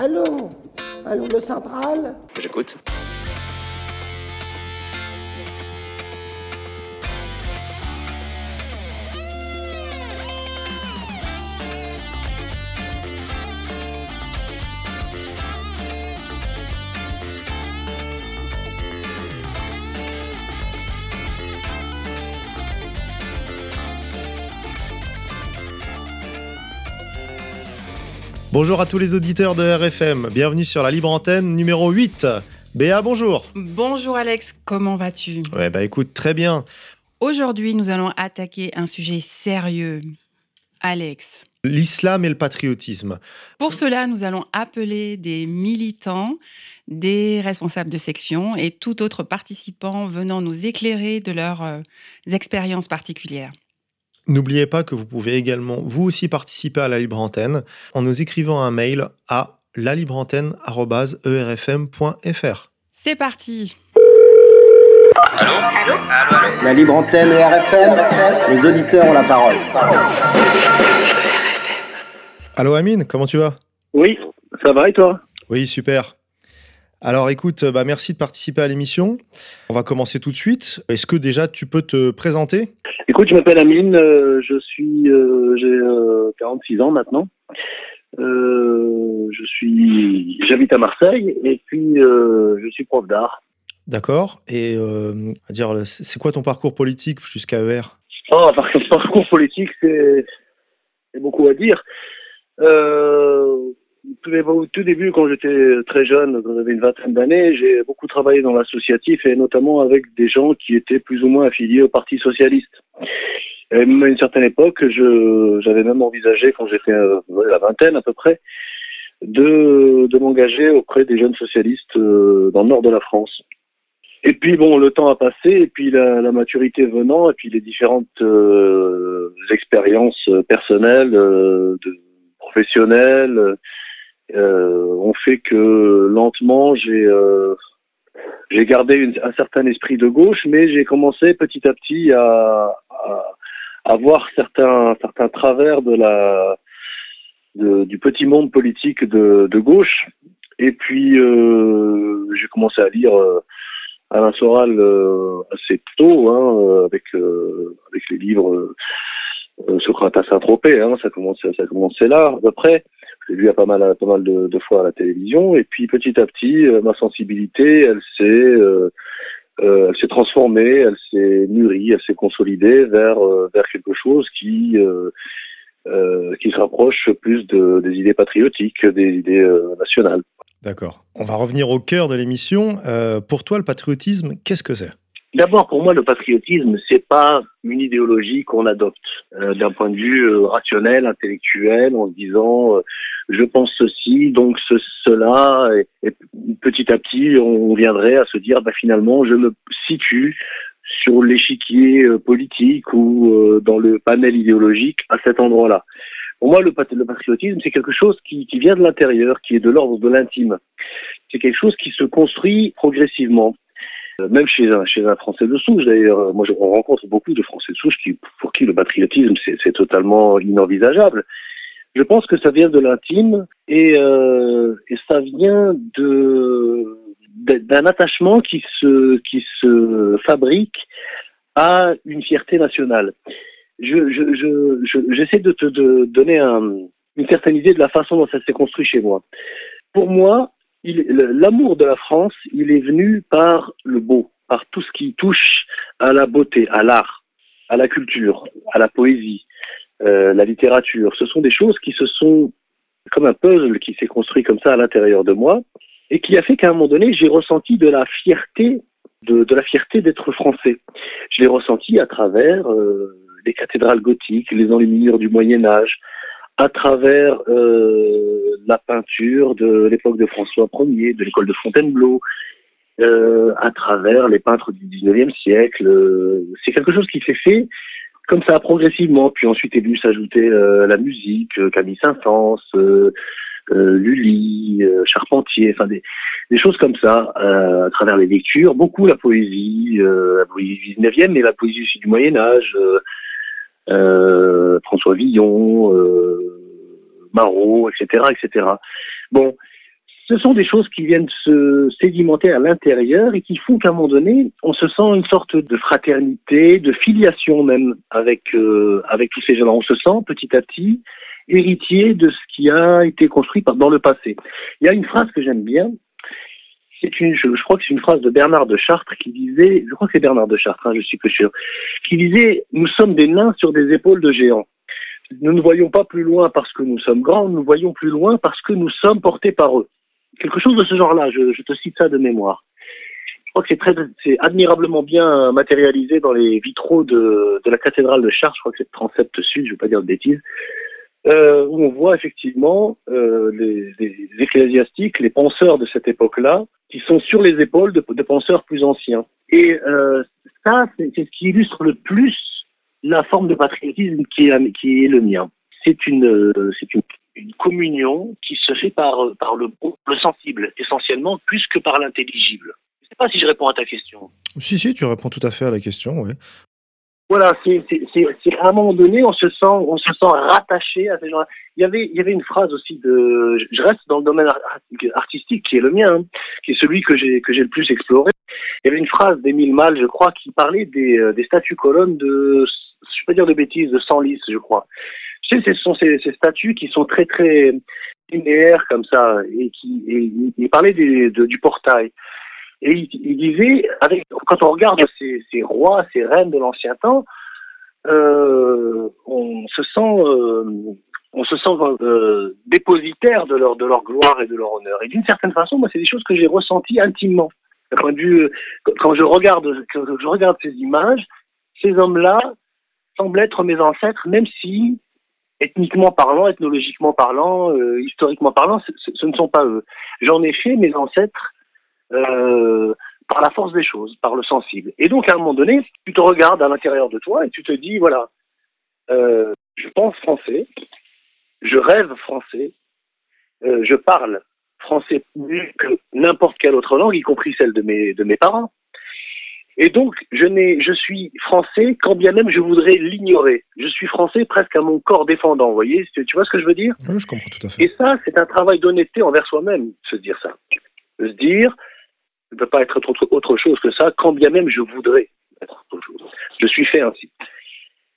Allô? Allô, le central? J'écoute. Bonjour à tous les auditeurs de RFM, bienvenue sur la libre antenne numéro 8. Béa, bonjour. Bonjour Alex, comment vas-tu? Ouais, bah écoute, très bien. Aujourd'hui, nous allons attaquer un sujet sérieux. Alex. L'islam et le patriotisme. Pour cela, nous allons appeler des militants, des responsables de section et tout autre participant venant nous éclairer de leurs euh, expériences particulières. N'oubliez pas que vous pouvez également vous aussi participer à la libre antenne en nous écrivant un mail à lalibreantenne@erfm.fr. C'est parti La libre antenne et RFM, les auditeurs ont la parole. Allô Amine, comment tu vas? Oui, ça va et toi? Oui, super. Alors écoute, bah merci de participer à l'émission. On va commencer tout de suite. Est-ce que déjà tu peux te présenter? Écoute, je m'appelle Amine, euh, je suis, euh, j'ai euh, 46 ans maintenant. Euh, je suis, j'habite à Marseille et puis euh, je suis prof d'art. D'accord. Et euh, à dire, c'est quoi ton parcours politique jusqu'à ER Oh, par parcours politique, c'est c'est beaucoup à dire. Au tout début, quand j'étais très jeune, quand j'avais une vingtaine d'années, j'ai beaucoup travaillé dans l'associatif et notamment avec des gens qui étaient plus ou moins affiliés au Parti socialiste. Et à une certaine époque, je, j'avais même envisagé, quand j'étais euh, la vingtaine à peu près, de, de m'engager auprès des jeunes socialistes euh, dans le nord de la France. Et puis bon, le temps a passé, et puis la, la maturité venant, et puis les différentes euh, expériences personnelles, euh, professionnelles, euh, ont fait que lentement j'ai euh, j'ai gardé un certain esprit de gauche, mais j'ai commencé petit à petit à, à, voir certains certains travers de la du petit monde politique de, gauche. Et puis euh, j'ai commencé à lire euh, Alain Soral assez tôt, hein, avec avec les livres Socrate à Saint-Tropez. Hein, ça commençait ça commençait là à l'ai lu à pas mal pas mal de, fois à la télévision. Et puis petit à petit, euh, ma sensibilité, elle s'est euh, euh, s'est transformée, elle s'est mûrie, elle s'est consolidée vers vers quelque chose qui qui se rapproche plus de, des idées patriotiques, des idées nationales. D'accord. On va revenir au cœur de l'émission. Pour toi, le patriotisme, qu'est-ce que c'est? D'abord, pour moi, le patriotisme, c'est pas une idéologie qu'on adopte euh, d'un point de vue euh, rationnel, intellectuel, en se disant euh, je pense ceci, donc ce, cela, et, et petit à petit, on viendrait à se dire bah, finalement, je me situe sur l'échiquier euh, politique ou euh, dans le panel idéologique à cet endroit-là. Pour moi, le, le patriotisme, c'est quelque chose qui, qui vient de l'intérieur, qui est de l'ordre de l'intime. C'est quelque chose qui se construit progressivement. Euh, Même chez un, Français de souche, d'ailleurs, moi je on rencontre beaucoup de Français de souche pour qui le patriotisme c'est totalement inenvisageable. Je pense que ça vient de l'intime et, euh, ça vient d'un attachement qui se fabrique à une fierté nationale. Je je je je- j'essaie de te donner un, une certaine idée de la façon dont ça s'est construit chez moi. Pour moi, l'amour de la France, il est venu par le beau, par tout ce qui touche à la beauté, à l'art, à la culture, à la poésie, euh, la littérature. Ce sont des choses qui se sont comme un puzzle qui s'est construit comme ça à l'intérieur de moi et qui a fait qu'à un moment donné, j'ai ressenti de la fierté, de, la fierté d'être français. Je l'ai ressenti à travers euh, les cathédrales gothiques, les enluminures du Moyen Âge, à travers euh, la peinture de l'époque de François Ier, de l'école de Fontainebleau, euh, à travers les peintres du 19e siècle. Euh, C'est quelque chose qui s'est fait comme ça progressivement. Puis ensuite est venu s'ajouter la musique, Camille Saint-Saëns, Lully, Charpentier, enfin des, choses comme ça, à travers les lectures, beaucoup la poésie, la poésie du 19e, mais la poésie aussi du Moyen Âge, François Villon, euh, Marot, etc., etc. Bon, ce sont des choses qui viennent se sédimenter à l'intérieur et qui font qu'à un moment donné, on se sent une sorte de fraternité, de filiation même avec euh, avec tous ces gens-là. On se sent petit à petit héritier de ce qui a été construit dans le passé. Il y a une phrase que j'aime bien. C'est une, je, crois que c'est une phrase de Bernard de Chartres qui disait, je crois que c'est Bernard de Chartres, hein, je suis peu sûr, qui disait Nous sommes des nains sur des épaules de géants. Nous ne voyons pas plus loin parce que nous sommes grands, nous voyons plus loin parce que nous sommes portés par eux. Quelque chose de ce genre-là, je, te cite ça de mémoire. Je crois que c'est très, c'est admirablement bien matérialisé dans les vitraux de, de la cathédrale de Chartres. Je crois que c'est 37 sud, je ne vais pas dire de bêtises. Euh, où on voit effectivement euh, les, ecclésiastiques, les penseurs de cette époque-là, qui sont sur les épaules de, penseurs plus anciens. Et euh, ça, c'est ce qui illustre le plus la forme de patriotisme qui est, le mien. C'est une, communion qui se fait par, par le, le sensible, essentiellement, plus que par l'intelligible. Je ne sais pas si je réponds à ta question. Si, si, tu réponds tout à fait à la question, oui. Voilà, c'est à un moment donné, on se sent, on se sent rattaché à ces gens-là. Il y avait, il y avait une phrase aussi de, je reste dans le domaine artistique qui est le mien, hein, qui est celui que j'ai que j'ai le plus exploré. Il y avait une phrase d'Émile Mal, je crois, qui parlait des, euh, des statues colonnes de, je peux dire de bêtises, de Senlis, je crois. Tu sais, ce sont ces, ces statues qui sont très très linéaires comme ça et qui, et, il parlait des, de, du portail. Et il, disait, quand on regarde ces, rois, ces reines de l'ancien temps, euh, on se sent, euh, on se sent euh, dépositaire de leur, gloire et de leur honneur. Et d'une certaine façon, moi, c'est des choses que j'ai ressenties intimement. Point de vue, quand je regarde, quand je regarde ces images, ces hommes-là semblent être mes ancêtres, même si ethniquement parlant, ethnologiquement parlant, euh, historiquement parlant, ce, ne sont pas eux. J'en ai fait mes ancêtres euh, par la force des choses, par le sensible. Et donc, à un moment donné, tu te regardes à l'intérieur de toi et tu te dis, voilà, euh, je pense français, je rêve français, euh, je parle français mieux que n'importe quelle autre langue, y compris celle de mes, de mes parents. Et donc, je, n'ai, je suis français quand bien même je voudrais l'ignorer. Je suis français presque à mon corps défendant, vous voyez Tu vois ce que je veux dire? Oui, je comprends tout à fait. Et ça, c'est un travail d'honnêteté envers soi-même, se dire ça. Se dire, ne peut pas être autre, autre chose que ça, quand bien même je voudrais être autre chose. Je suis fait ainsi.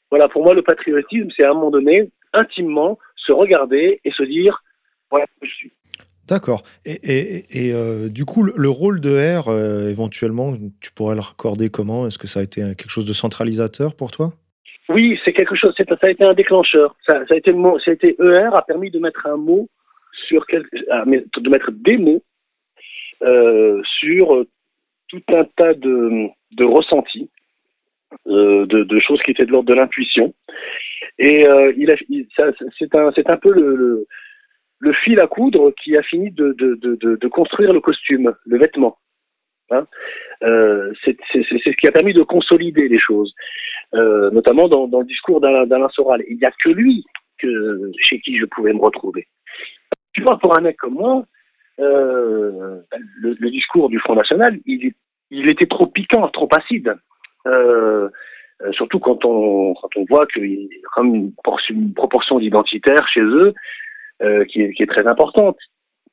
Voilà, pour moi, le patriotisme, c'est à un moment donné, intimement, se regarder et se dire, voilà, je suis. D'accord. Et, et, et euh, du coup, le, le, rôle de R, euh, éventuellement, tu pourrais le raccorder comment? Est-ce que ça a été quelque chose de centralisateur pour toi? Oui, c'est quelque chose. Ça a été un déclencheur. Ça, ça, a été le mot. Ça a été ER a permis de mettre un mot sur quel, de mettre des mots sur tout un tas de, de ressentis, euh, de, choses qui étaient de l'ordre de l'intuition. Et euh, il c'est un, un peu le, fil à coudre qui a fini de, de, de, construire le costume, le vêtement. Hein euh, c'est, ce qui a permis de consolider les choses, euh, notamment dans, dans, le discours d'Alain Soral. Il n'y a que lui chez qui je pouvais me retrouver. Tu vois, pour un mec comme moi, euh, le, le, discours du Front National, il, était trop piquant, trop acide. Euh, surtout quand on, quand voit qu'il y a comme une, une proportion d'identitaires chez eux euh, qui, est, très importante.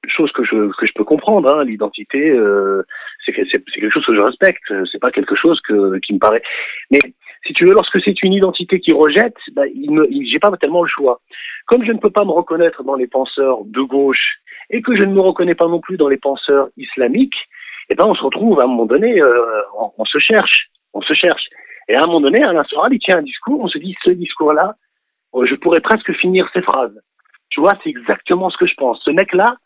Chose que je, peux comprendre, hein, l'identité, euh, c'est quelque chose que je respecte, c'est pas quelque chose qui me paraît. Mais si tu veux, lorsque c'est une identité qui rejette, bah, il j'ai pas tellement le choix. Comme je ne peux pas me reconnaître dans les penseurs de gauche et que je ne me reconnais pas non plus dans les penseurs islamiques, eh ben on se retrouve à un moment donné, euh, on, se cherche, on se cherche. Et à un moment donné, Alain Soral, il tient un discours, on se dit, ce discours-là, euh, je pourrais presque finir ces phrases. Tu vois, c'est exactement ce que je pense. Ce mec-là,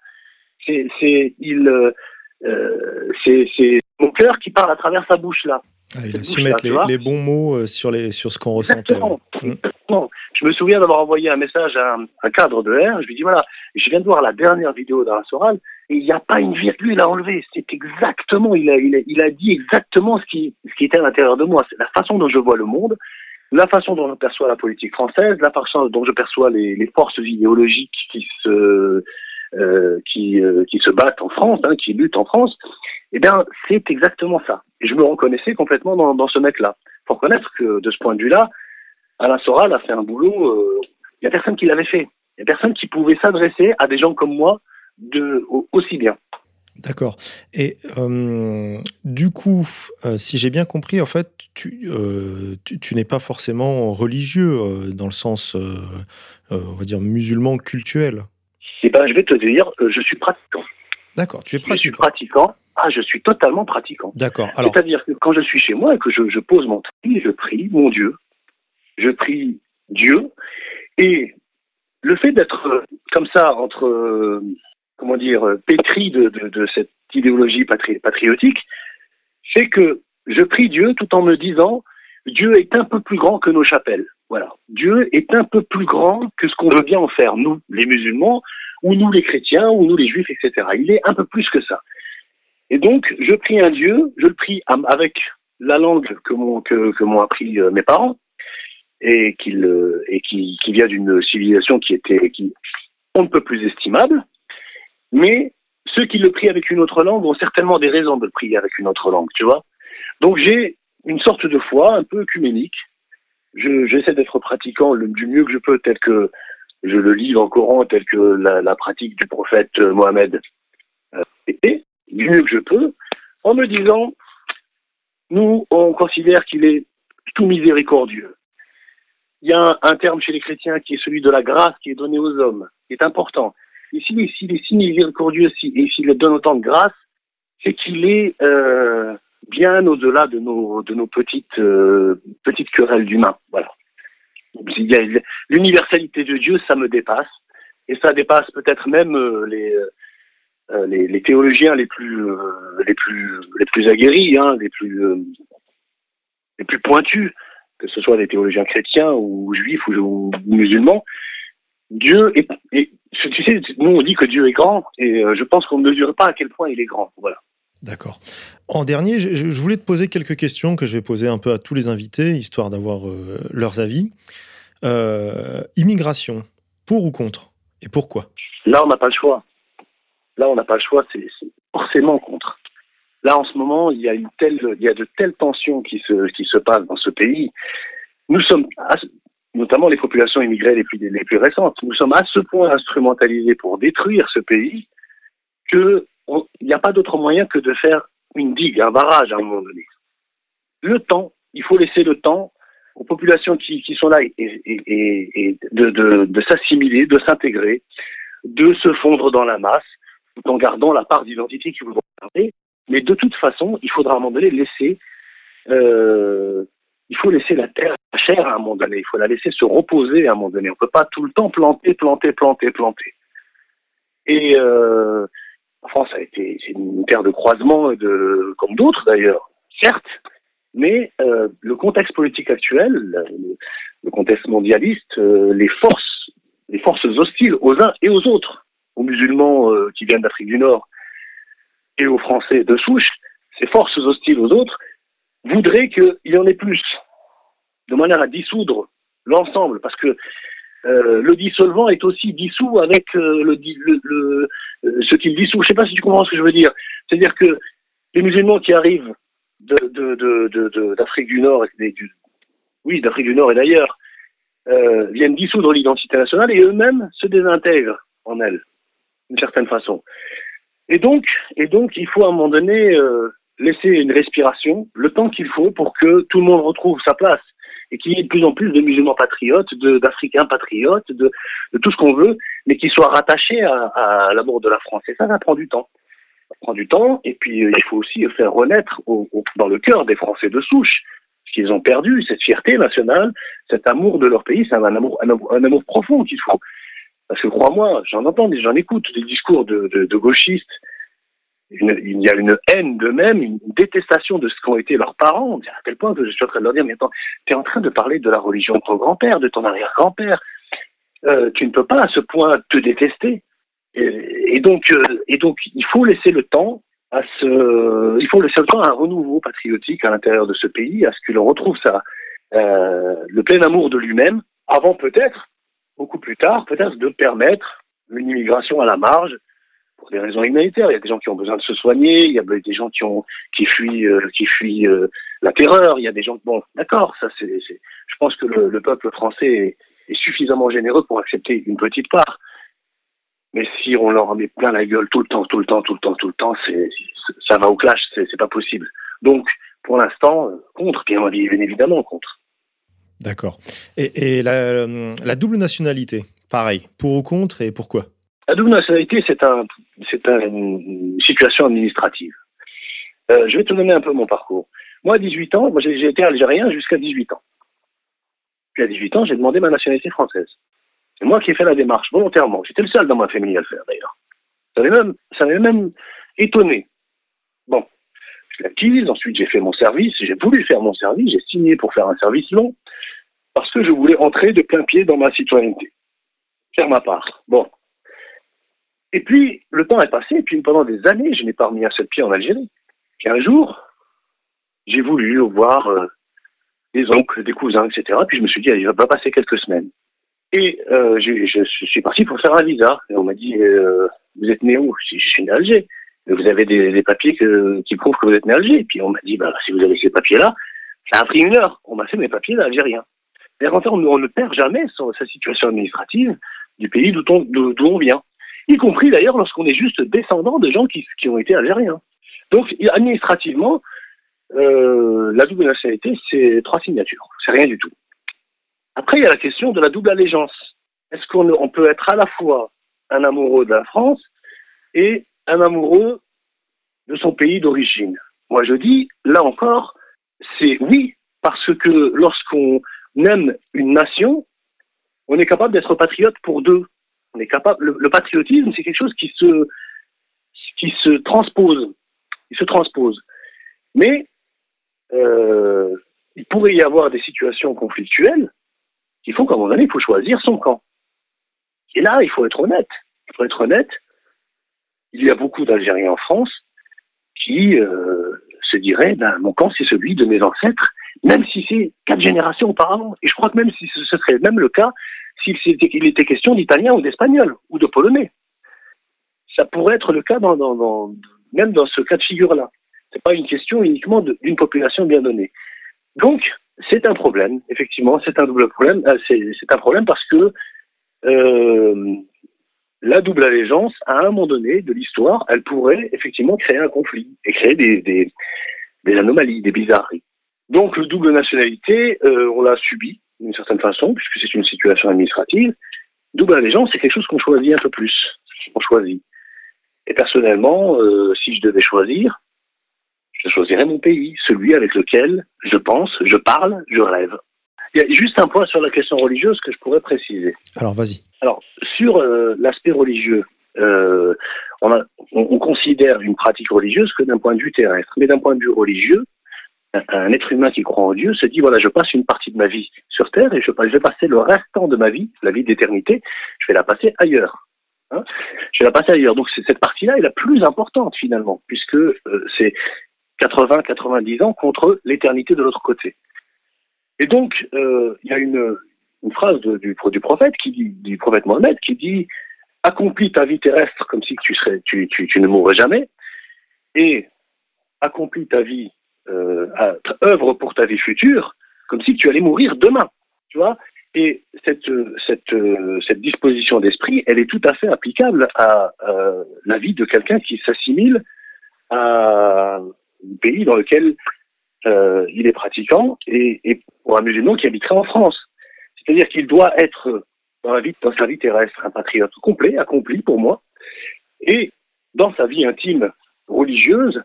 c'est, il, euh, c'est, c'est mon cœur qui parle à travers sa bouche là. Ah, il a su mettre les, les, bons mots sur, les, sur ce qu'on ressentait. Exactement. Exactement. Je me souviens d'avoir envoyé un message à un, un, cadre de R. Je lui dis voilà, je viens de voir la dernière vidéo d'Alain Soral et il n'y a pas une virgule à enlever. C'est exactement, il a, il, a, il a dit exactement ce qui, ce qui était à l'intérieur de moi. C'est la façon dont je vois le monde, la façon dont je perçois la politique française, la façon dont je perçois les, les forces idéologiques qui se, euh, qui, euh, qui se battent en France, hein, qui luttent en France. Eh bien, c'est exactement ça. Et je me reconnaissais complètement dans, dans ce mec-là. Faut reconnaître que de ce point de vue-là, Alain Soral a fait un boulot. Il euh, n'y a personne qui l'avait fait. Il n'y a personne qui pouvait s'adresser à des gens comme moi de, aussi bien. D'accord. Et euh, du coup, euh, si j'ai bien compris, en fait, tu, euh, tu, n'es pas forcément religieux dans le sens, on va dire, musulman cultuel. Eh ben, je vais te dire, je suis pratiquant. D'accord, tu es pratiquant. Je suis pratiquant. Ah, je suis totalement pratiquant. D'accord. C'est-à-dire que quand je suis chez moi et que je, je pose mon tapis, je prie mon Dieu. Je prie Dieu. Et le fait d'être comme ça entre comment dire, euh, pétri de, de, cette idéologie patriotique, fait que je prie Dieu tout en me disant Dieu est un peu plus grand que nos chapelles. Voilà. Dieu est un peu plus grand que ce qu'on veut bien en faire, nous, les musulmans, ou nous, les chrétiens, ou nous, les juifs, etc. Il est un peu plus que ça. Et donc, je prie un Dieu, je le prie avec la langue que m'ont que, appris euh, mes parents, et, euh, et qui, qui vient d'une civilisation qui était qui, on ne peut plus estimable, mais ceux qui le prient avec une autre langue ont certainement des raisons de le prier avec une autre langue, tu vois. Donc j'ai une sorte de foi un peu œcuménique. J'essaie d'être pratiquant du mieux que je peux, tel que je le lis dans le Coran, tel que la, pratique du prophète euh, Mohamed était, euh, du mieux que je peux, en me disant, nous, on considère qu'il est tout miséricordieux. Il y a un terme chez les chrétiens qui est celui de la grâce qui est donnée aux hommes, qui est important. Et s'il est, si miséricordieux et s'il donne autant de grâce, c'est qu'il est euh, bien au-delà de nos, de nos petites, euh, petites querelles d'humains. Voilà. L'universalité de Dieu, ça me dépasse. Et ça dépasse peut-être même euh, les, les, les, théologiens les plus, les plus, les plus aguerris, hein, les, plus, les plus pointus, que ce soit des théologiens chrétiens ou juifs ou, musulmans. Dieu est, nous on dit que Dieu est grand, et euh, je pense qu'on ne mesure pas à quel point il est grand. Voilà. D'accord. En dernier, je, voulais te poser quelques questions que je vais poser un peu à tous les invités, histoire d'avoir euh, leurs avis. Euh, immigration, pour ou contre? Et pourquoi? Là, on n'a pas le choix. Là, on n'a pas le choix, c'est forcément contre. Là, en ce moment, il y a, une telle, il y a de telles tensions qui se, passent dans ce pays. Nous sommes, notamment les populations immigrées les plus, les plus récentes. Nous sommes à ce point instrumentalisés pour détruire ce pays qu'il n'y a pas d'autre moyen que de faire une digue, un barrage à un moment donné. Le temps, il faut laisser le temps aux populations qui, sont là et, de, s'assimiler, de s'intégrer, de se fondre dans la masse, tout en gardant la part d'identité qu'ils voudront garder. Mais de toute façon, il faudra à un moment donné laisser euh, il faut laisser la terre chère à un moment donné, il faut la laisser se reposer à un moment donné. On ne peut pas tout le temps planter, planter, planter, planter. Et euh, la France a été une terre de croisement, comme d'autres d'ailleurs, certes, mais euh, le contexte politique actuel, le, contexte mondialiste, euh, les forces, les forces hostiles aux uns et aux autres, aux musulmans euh, qui viennent d'Afrique du Nord et aux Français de souche, ces forces hostiles aux autres voudrait qu'il y en ait plus, de manière à dissoudre l'ensemble, parce que euh, le dissolvant est aussi dissous avec euh, le, le, euh, ce qu'il dissout. Je ne sais pas si tu comprends ce que je veux dire. C'est-à-dire que les musulmans qui arrivent d'Afrique du Nord, oui, d'Afrique du Nord et d'ailleurs, viennent dissoudre l'identité nationale et eux-mêmes se désintègrent en elle, d'une certaine façon. Et donc, et donc, il faut à un moment donné laisser une respiration, le temps qu'il faut pour que tout le monde retrouve sa place et qu'il y ait de plus en plus de musulmans patriotes, d'Africains patriotes, de, tout ce qu'on veut, mais qui soient rattachés à, l'amour de la France. Et ça, ça prend du temps. Ça prend du temps, et puis euh, il faut aussi faire renaître dans le cœur des Français de souche ce qu'ils ont perdu, cette fierté nationale, cet amour de leur pays, c'est un amour, profond qu'il faut. Parce que crois-moi, j'en entends, j'en écoute des discours de gauchistes il y a une haine d'eux-mêmes, une détestation de ce qu'ont été leurs parents, à tel point que je suis en train de leur dire, mais attends, tu es en train de parler de la religion de ton grand-père, de ton arrière-grand-père. Euh, tu ne peux pas à ce point te détester. Et, donc, euh, et donc, il faut laisser le temps à ce, il faut laisser le temps à un renouveau patriotique à l'intérieur de ce pays, à ce qu'il retrouve sa, euh, le plein amour de lui-même, avant peut-être, beaucoup plus tard, peut-être de permettre une immigration à la marge, pour des raisons humanitaires. Il y a des gens qui ont besoin de se soigner, il y a des gens qui ont qui fuient euh, qui fuient euh, la terreur. Il y a des gens bon, d'accord, ça c'est, je pense que le, peuple français est, suffisamment généreux pour accepter une petite part. Mais si on leur met plein la gueule tout le temps, tout le temps, tout le temps, tout le temps, c'est, ça va au clash, c'est, c'est pas possible. Donc, pour l'instant, euh, contre, bien, évidemment contre. D'accord. Et, la, double nationalité, pareil, pour ou contre et pourquoi? La double nationalité, c'est, un, c'est un, une situation administrative. Euh, je vais te donner un peu mon parcours. Moi, à 18 ans, moi, j'ai, été algérien jusqu'à 18 ans. Puis à 18 ans, j'ai demandé ma nationalité française. C'est moi qui ai fait la démarche volontairement. J'étais le seul dans ma famille à le faire d'ailleurs. Ça m'avait même, ça m'avait même étonné. Bon, je l'acquise, ensuite j'ai fait mon service, j'ai voulu faire mon service, j'ai signé pour faire un service long, parce que je voulais entrer de plein pied dans ma citoyenneté. Faire ma part. Bon. Et puis, le temps est passé, et puis pendant des années, je n'ai pas remis un seul pied en Algérie. Puis un jour, j'ai voulu voir euh, des oncles, des cousins, etc. Puis je me suis dit, il va pas passer quelques semaines. Et euh, je, suis parti pour faire un visa. Et on m'a dit, euh, vous êtes né où? Je suis né à Alger. Vous avez des, papiers qui prouvent que vous êtes né à Alger. Et puis on m'a dit, bah, si vous avez ces papiers-là, ça a pris une heure. On m'a fait mes papiers d'Algérien. On, on, ne perd jamais sa situation administrative du pays d'où on vient. Y compris d'ailleurs lorsqu'on est juste descendant de gens qui, ont été algériens. Donc administrativement, euh, la double nationalité, c'est trois signatures. C'est rien du tout. Après, il y a la question de la double allégeance. Est-ce qu'on on peut être à la fois un amoureux de la France et un amoureux de son pays d'origine? Moi, je dis, là encore, c'est oui, parce que lorsqu'on aime une nation, on est capable d'être patriote pour deux. Le, patriotisme, c'est quelque chose qui se transpose. Il se transpose. Mais euh, il pourrait y avoir des situations conflictuelles qui font qu'à un moment donné, il faut choisir son camp. Et là, il faut être honnête. Il faut être honnête. Il y a beaucoup d'Algériens en France qui euh, se diraient ben, mon camp, c'est celui de mes ancêtres, même si c'est quatre générations auparavant. Et je crois que même si ce serait même le cas s'il était, question d'italien ou d'espagnol ou de polonais. Ça pourrait être le cas dans, dans, dans, même dans ce cas de figure-là. C'est pas une question uniquement d'une population bien donnée. Donc, c'est un problème, effectivement, c'est un double problème. Euh, c'est un problème parce que euh, la double allégeance, à un moment donné de l'histoire, elle pourrait effectivement créer un conflit et créer des, des, des anomalies, des bizarreries. Donc, le double nationalité, euh, on l'a subi d'une certaine façon, puisque c'est une situation administrative. Double allégeance, c'est quelque chose qu'on choisit un peu plus. On choisit. Et personnellement, euh, si je devais choisir, je choisirais mon pays, celui avec lequel je pense, je parle, je rêve. Il y a juste un point sur la question religieuse que je pourrais préciser. Alors, vas-y. Alors, sur euh, l'aspect religieux, euh, on, a, on, on, considère une pratique religieuse que d'un point de vue terrestre. Mais d'un point de vue religieux, un, être humain qui croit en Dieu se dit, voilà, je passe une partie de ma vie sur Terre et je, vais passer le restant de ma vie, la vie d'éternité, je vais la passer ailleurs. Hein je vais la passer ailleurs. Donc cette partie-là est la plus importante finalement, puisque euh, c'est 80-90 ans contre l'éternité de l'autre côté. Et donc, euh, il y a une, phrase du, du, prophète qui dit, prophète Mohammed qui dit accomplis ta vie terrestre comme si tu, serais, tu, tu, tu ne mourrais jamais, et accomplis ta vie, euh, œuvre pour ta vie future comme si tu allais mourir demain. Tu vois Et cette, cette, cette disposition d'esprit, elle est tout à fait applicable à, à la vie de quelqu'un qui s'assimile à pays dans lequel euh, il est pratiquant et, et, pour un musulman qui habiterait en France. C'est-à-dire qu'il doit être dans sa vie terrestre un patriote complet, accompli pour moi, et dans sa vie intime religieuse,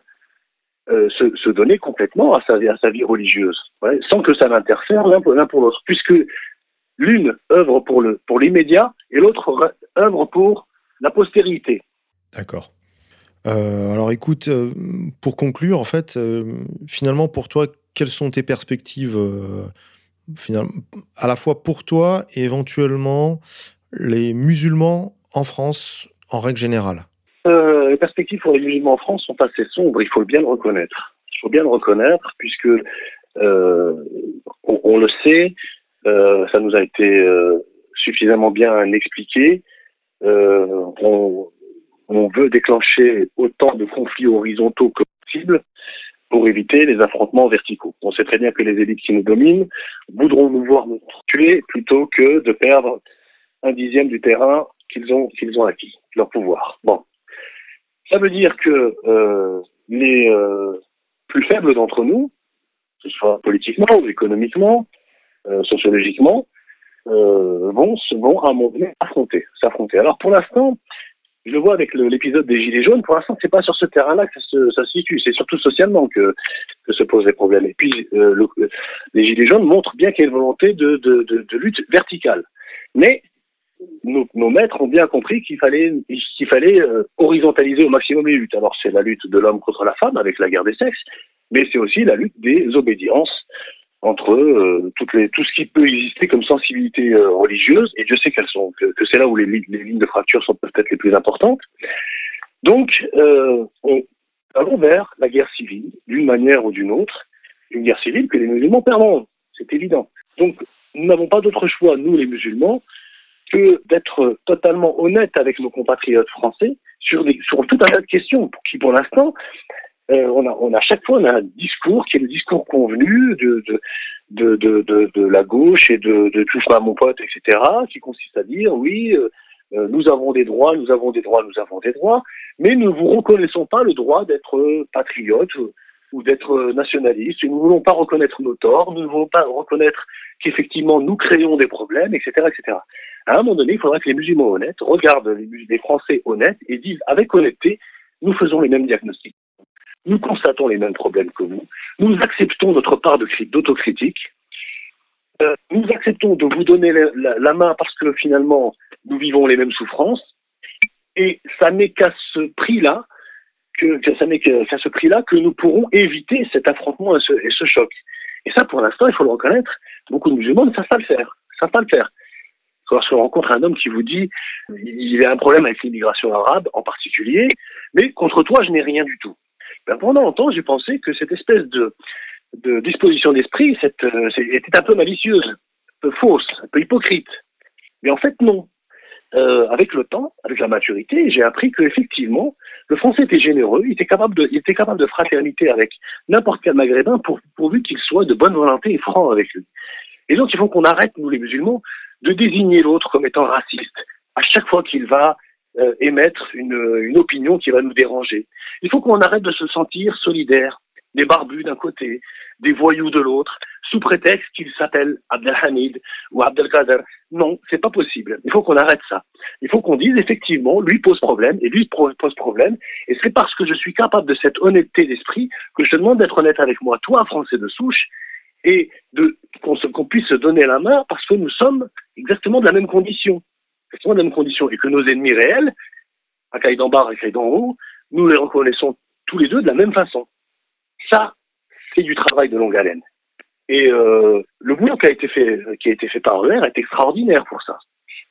euh, se, donner complètement à sa, vie religieuse, sans que ça n'interfère l'un pour l'autre, puisque l'une œuvre pour l'immédiat et l'autre œuvre pour la postérité. D'accord. Euh, alors écoute, euh, pour conclure, en fait, finalement, pour toi, quelles sont tes perspectives à la fois pour toi et éventuellement les musulmans en France en règle générale? Les perspectives pour les musulmans en France sont assez sombres, il faut bien le reconnaître. Il faut bien le reconnaître puisque on, on, le sait, ça nous a été suffisamment bien expliqué. on, on veut déclencher autant de conflits horizontaux que possible pour éviter les affrontements verticaux. On sait très bien que les élites qui nous dominent voudront nous voir nous tuer plutôt que de perdre un dixième du terrain qu'ils ont, qu'ils ont acquis. leur pouvoir. Bon, ça veut dire que euh, les euh, plus faibles d'entre nous, que ce soit politiquement ou économiquement, euh, sociologiquement, vont, vont à un moment donné affronter, s'affronter. Alors pour l'instant, je le vois avec l'épisode des Gilets jaunes, pour l'instant, c'est pas sur ce terrain-là que ça se, situe, c'est surtout socialement que, se posent les problèmes. Et puis, le- les Gilets jaunes montrent bien qu'il y a une volonté de, de lutte verticale. Mais nos, maîtres ont bien compris qu'il fallait, qu'il fallait euh, horizontaliser au maximum les luttes. Alors, c'est la lutte de l'homme contre la femme avec la guerre des sexes, mais c'est aussi la lutte des obédiences entre euh, tout ce qui peut exister comme sensibilité euh, religieuse, et Dieu sait qu'elles sont, que, c'est là où les lignes de fracture sont peut-être les plus importantes. Donc, euh, on allons vers la guerre civile, d'une manière ou d'une autre, une guerre civile que les musulmans perdront, c'est évident. Donc, nous n'avons pas d'autre choix, nous les musulmans, que d'être totalement honnêtes avec nos compatriotes français sur, des, sur tout un tas de questions pour qui, pour l'instant, euh, on, a, on chaque fois on a un discours qui est le discours convenu de, la gauche et de, de touche pas mon pote, etc., qui consiste à dire oui, euh, euh, nous avons des droits, nous avons des droits, nous avons des droits, mais nous ne vous reconnaissons pas le droit d'être patriote ou, d'être nationaliste. Nous ne voulons pas reconnaître nos torts, nous ne voulons pas reconnaître qu'effectivement nous créons des problèmes, etc., etc. À un moment donné, il faudra que les musulmans honnêtes regardent les, Français honnêtes et disent avec honnêteté, nous faisons les mêmes diagnostics. Nous constatons les mêmes problèmes que vous. Nous acceptons notre part d'autocritique. Euh, nous acceptons de vous donner la, main parce que finalement, nous vivons les mêmes souffrances. Et ça n'est qu'à ce prix-là, que, n'est qu'à ce prix-là que nous pourrons éviter cet affrontement et ce, choc. Et ça, pour l'instant, il faut le reconnaître, beaucoup de musulmans ne pas le faire. Ne savent pas le faire. Lorsqu'on rencontre un homme qui vous dit il a un problème avec l'immigration arabe en particulier, mais contre toi, je n'ai rien du tout. Ben, pendant longtemps, j'ai pensé que cette espèce de, disposition d'esprit euh, était un peu malicieuse, un peu fausse, un peu hypocrite. Mais en fait, non. Euh, avec le temps, avec la maturité, j'ai appris qu'effectivement, le français était généreux, il était capable de, fraternité avec n'importe quel maghrébin pour, pourvu qu'il soit de bonne volonté et franc avec lui. Et donc, il faut qu'on arrête, nous les musulmans, de désigner l'autre comme étant raciste à chaque fois qu'il va euh, émettre une, une opinion qui va nous déranger. Il faut qu'on arrête de se sentir solidaire des barbus d'un côté, des voyous de l'autre, sous prétexte qu'ils s'appellent Abdelhamid ou Abdelkader. Non, c'est pas possible. Il faut qu'on arrête ça. Il faut qu'on dise effectivement, lui pose problème et lui pose problème. Et c'est parce que je suis capable de cette honnêteté d'esprit que je te demande d'être honnête avec moi, toi, français de souche, et qu'on puisse se donner la main parce que nous sommes exactement de la même condition. Exactement de la même condition. Et que nos ennemis réels, Akaï d'en bas, Akaï d'en haut, nous les reconnaissons tous les deux de la même façon. Ça, c'est du travail de longue haleine. Et euh, le boulot qui a été fait, qui a été fait par ER est extraordinaire pour ça.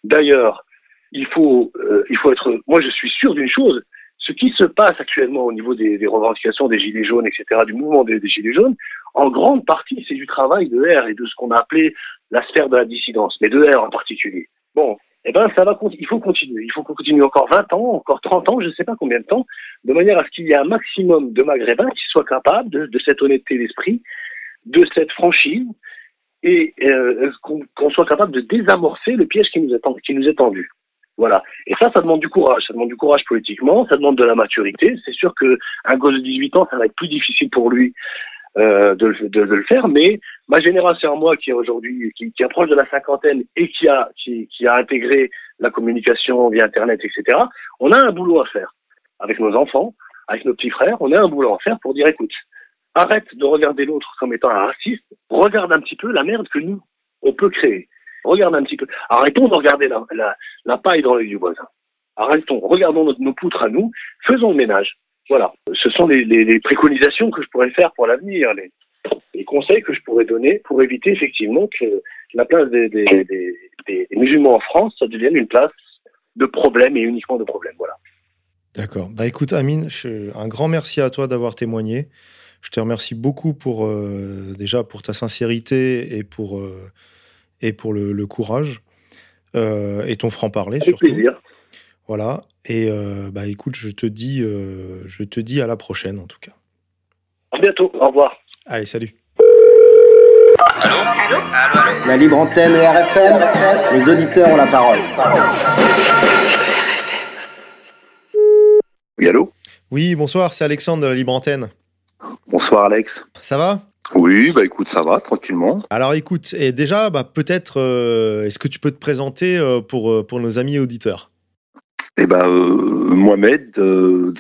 D'ailleurs, il faut, euh, il faut être. Moi, je suis sûr d'une chose. Ce qui se passe actuellement au niveau des, revendications des gilets jaunes, etc., du mouvement des, gilets jaunes, en grande partie, c'est du travail de R et de ce qu'on a appelé la sphère de la dissidence, mais de R en particulier. Bon, eh ben, ça va. Il faut continuer. Il faut qu'on continue encore 20 ans, encore 30 ans, je ne sais pas combien de temps, de manière à ce qu'il y ait un maximum de Maghrébins qui soient capables de, cette honnêteté d'esprit, de cette franchise, et euh, qu'on soit capable de désamorcer le piège qui nous est tendu. Voilà. Et ça, ça demande du courage. Ça demande du courage politiquement, ça demande de la maturité. C'est sûr que un gosse de 18 ans, ça va être plus difficile pour lui euh, de, le- faire. Mais ma génération, moi, qui est aujourd'hui, qui, approche de la cinquantaine et qui a, qui a intégré la communication via Internet, etc., on a un boulot à faire avec nos enfants, avec nos petits frères. On a un boulot à faire pour dire, écoute, arrête de regarder l'autre comme étant un raciste. Regarde un petit peu la merde que nous on peut créer. Regarde un petit peu. Arrêtons de regarder la, paille dans l'œil du voisin. Arrêtons, regardons nos poutres à nous, faisons le ménage. Voilà. Ce sont les, préconisations que je pourrais faire pour l'avenir, les, conseils que je pourrais donner pour éviter effectivement que la place des, musulmans en France, ça devienne une place de problème et uniquement de problème. Voilà. D'accord. Bah écoute, Amine, un grand merci à toi d'avoir témoigné. Je te remercie beaucoup pour euh, déjà pour ta sincérité et pour euh, et pour le, le courage euh, et ton franc parler Avec surtout. plaisir. Voilà. Et euh, bah écoute, je te dis euh, je te dis à la prochaine en tout cas. À bientôt. Au revoir. Allez, salut. La libre antenne et RFM, les auditeurs ont la parole. Oui, allô? Oui, bonsoir, c'est Alexandre de la Libre Antenne. Bonsoir Alex. Ça va? Oui, bah écoute, ça va, tranquillement. Alors écoute, et déjà, bah, peut-être, euh, est-ce que tu peux te présenter euh, pour, euh, pour nos amis auditeurs? Eh ben, euh, Mohamed, de-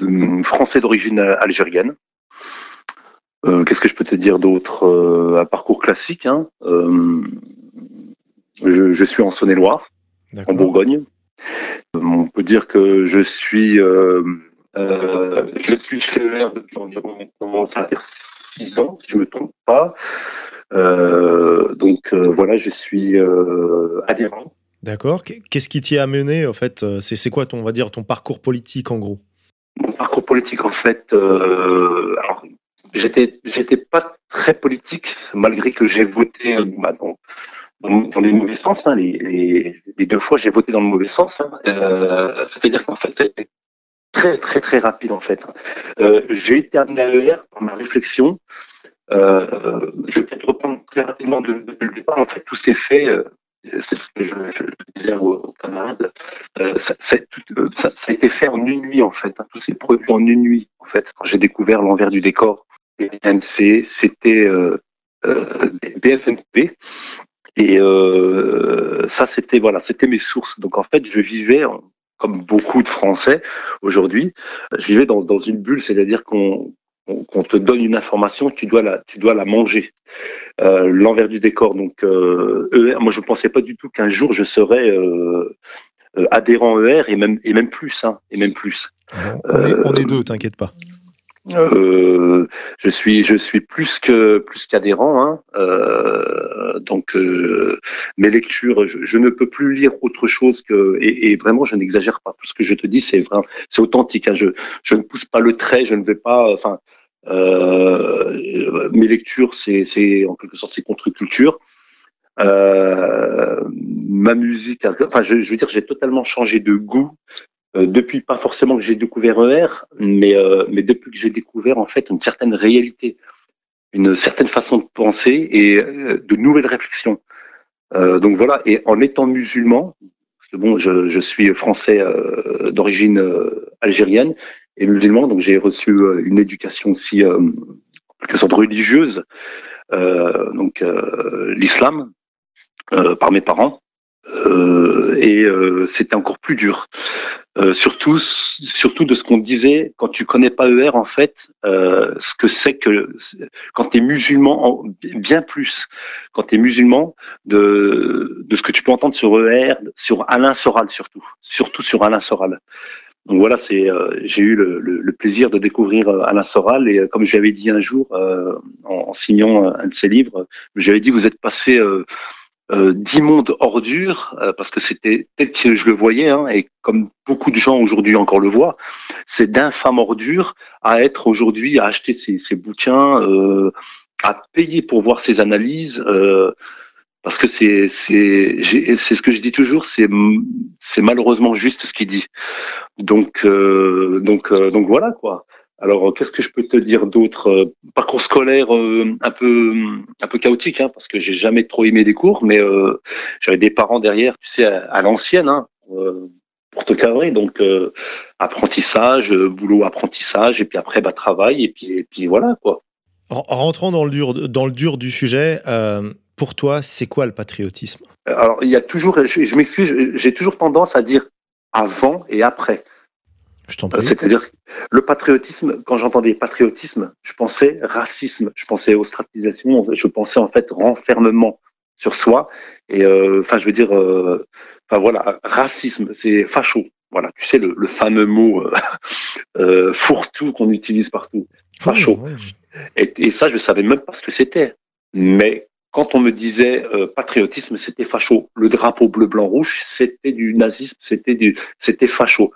français d'origine algérienne. Qu'est-ce que je peux te dire d'autre Un parcours classique. Hein? Je, je suis en Saône-et-Loire, en. Bourgogne. On peut dire que je suis, je suis chez depuis environ six ans, si je me trompe pas. Euh, donc euh, voilà, je suis euh, adhérent. D'accord. Qu- Qu'est-ce qui t'y a amené, en fait C'est quoi, ton, on va dire, ton parcours politique, en gros? Mon parcours politique, en fait, alors j'étais, j'étais pas très politique, malgré que j'ai voté bah, dans, dans, dans les mauvais sens. hein, les, les, les deux fois, j'ai voté dans le mauvais sens. hein. C'est-à-dire qu'en fait, très, très, très rapide, en fait. Euh, j'ai été amené à ER par ma réflexion. Euh, je vais peut-être reprendre très rapidement de- depuis le départ. En fait, tout s'est fait. euh, c'est ce que je, je disais aux, aux camarades. Euh, ça, a été fait en une nuit en fait. hein. Tout s'est produit en une nuit en fait. Quand j'ai découvert l'envers du décor, BNC, c'était BFNP. Et ça, c'était voilà, c'était mes sources. Donc en fait, je vivais en- comme beaucoup de Français aujourd'hui. Je vivais dans, dans une bulle, c'est-à-dire qu'on te donne une information, tu dois la, tu dois la manger. Euh, L'envers du décor. Donc, euh, ER, moi, je ne pensais pas du tout qu'un jour je serais euh, adhérent ER et même et même plus, hein, et même plus. Bon, on, est, on est deux, t'inquiète pas. Euh, je suis je suis plus qu'adhérent. Hein. Euh, donc euh, mes lectures, je, ne peux plus lire autre chose que et, vraiment je n'exagère pas. Tout ce que je te dis, c'est authentique. Hein. Je ne pousse pas le trait, je ne vais pas. Enfin, euh, mes lectures, c'est en quelque sorte c'est contre-culture. Euh, ma musique, enfin je, je veux dire, j'ai totalement changé de goût euh, depuis pas forcément que j'ai découvert ER, mais euh, mais depuis que j'ai découvert en fait une certaine réalité, une certaine façon de penser et euh, de nouvelles réflexions. Euh, donc voilà, et en étant musulman, parce que bon, je, je suis français d'origine algérienne et musulman, donc j'ai reçu une éducation aussi quelque sorte religieuse, donc l'islam par mes parents. Euh, et euh, c'était encore plus dur. Euh, surtout, surtout de ce qu'on disait quand tu connais pas ER en fait, euh, ce que c'est que quand tu es musulman, en- bien plus quand tu es musulman, de, de ce que tu peux entendre sur ER, sur Alain Soral surtout, surtout sur Alain Soral. Donc voilà, c'est euh, j'ai eu le, le, le plaisir de découvrir euh, Alain Soral et comme je l'avais dit un jour en, en signant un de ses livres, j'avais dit vous êtes passé euh, euh, d'immonde ordure, euh, parce que c'était tel que je le voyais, hein, et comme beaucoup de gens aujourd'hui encore le voient, c'est d'infâme ordure à être aujourd'hui, à acheter ses, ses bouquins, euh, à payer pour voir ses analyses, euh, parce que c'est c'est c'est ce que je dis toujours, c'est c'est malheureusement juste ce qu'il dit. Donc euh, donc euh, donc voilà quoi. Alors, euh, qu'est-ce que je peux te dire d'autre Euh, Parcours scolaire euh, un peu un peu chaotique, hein, parce que j'ai jamais trop aimé les cours, mais euh, j'avais des parents derrière, tu sais, à, à l'ancienne, hein, pour te cadrer. Donc, euh, apprentissage, boulot, apprentissage, et puis après, bah, travail, et puis et puis voilà quoi. En, en rentrant dans le dur, dans le dur du sujet, pour toi, c'est quoi le patriotisme? Alors, il y a toujours, je, je m'excuse, j'ai toujours tendance à dire avant et après. Je t'en prie. C'est-à-dire le patriotisme, quand j'entendais patriotisme, je pensais racisme, je pensais ostratisation, je pensais en fait renfermement sur soi. Et euh, enfin, je veux dire, euh, enfin voilà, racisme, c'est facho. Voilà, tu sais le, le fameux mot euh, fourre-tout qu'on utilise partout, facho. Et, et ça, je savais même pas ce que c'était. Mais quand on me disait patriotisme, c'était facho. Le drapeau bleu, blanc, rouge, c'était du nazisme, c'était du, c'était facho.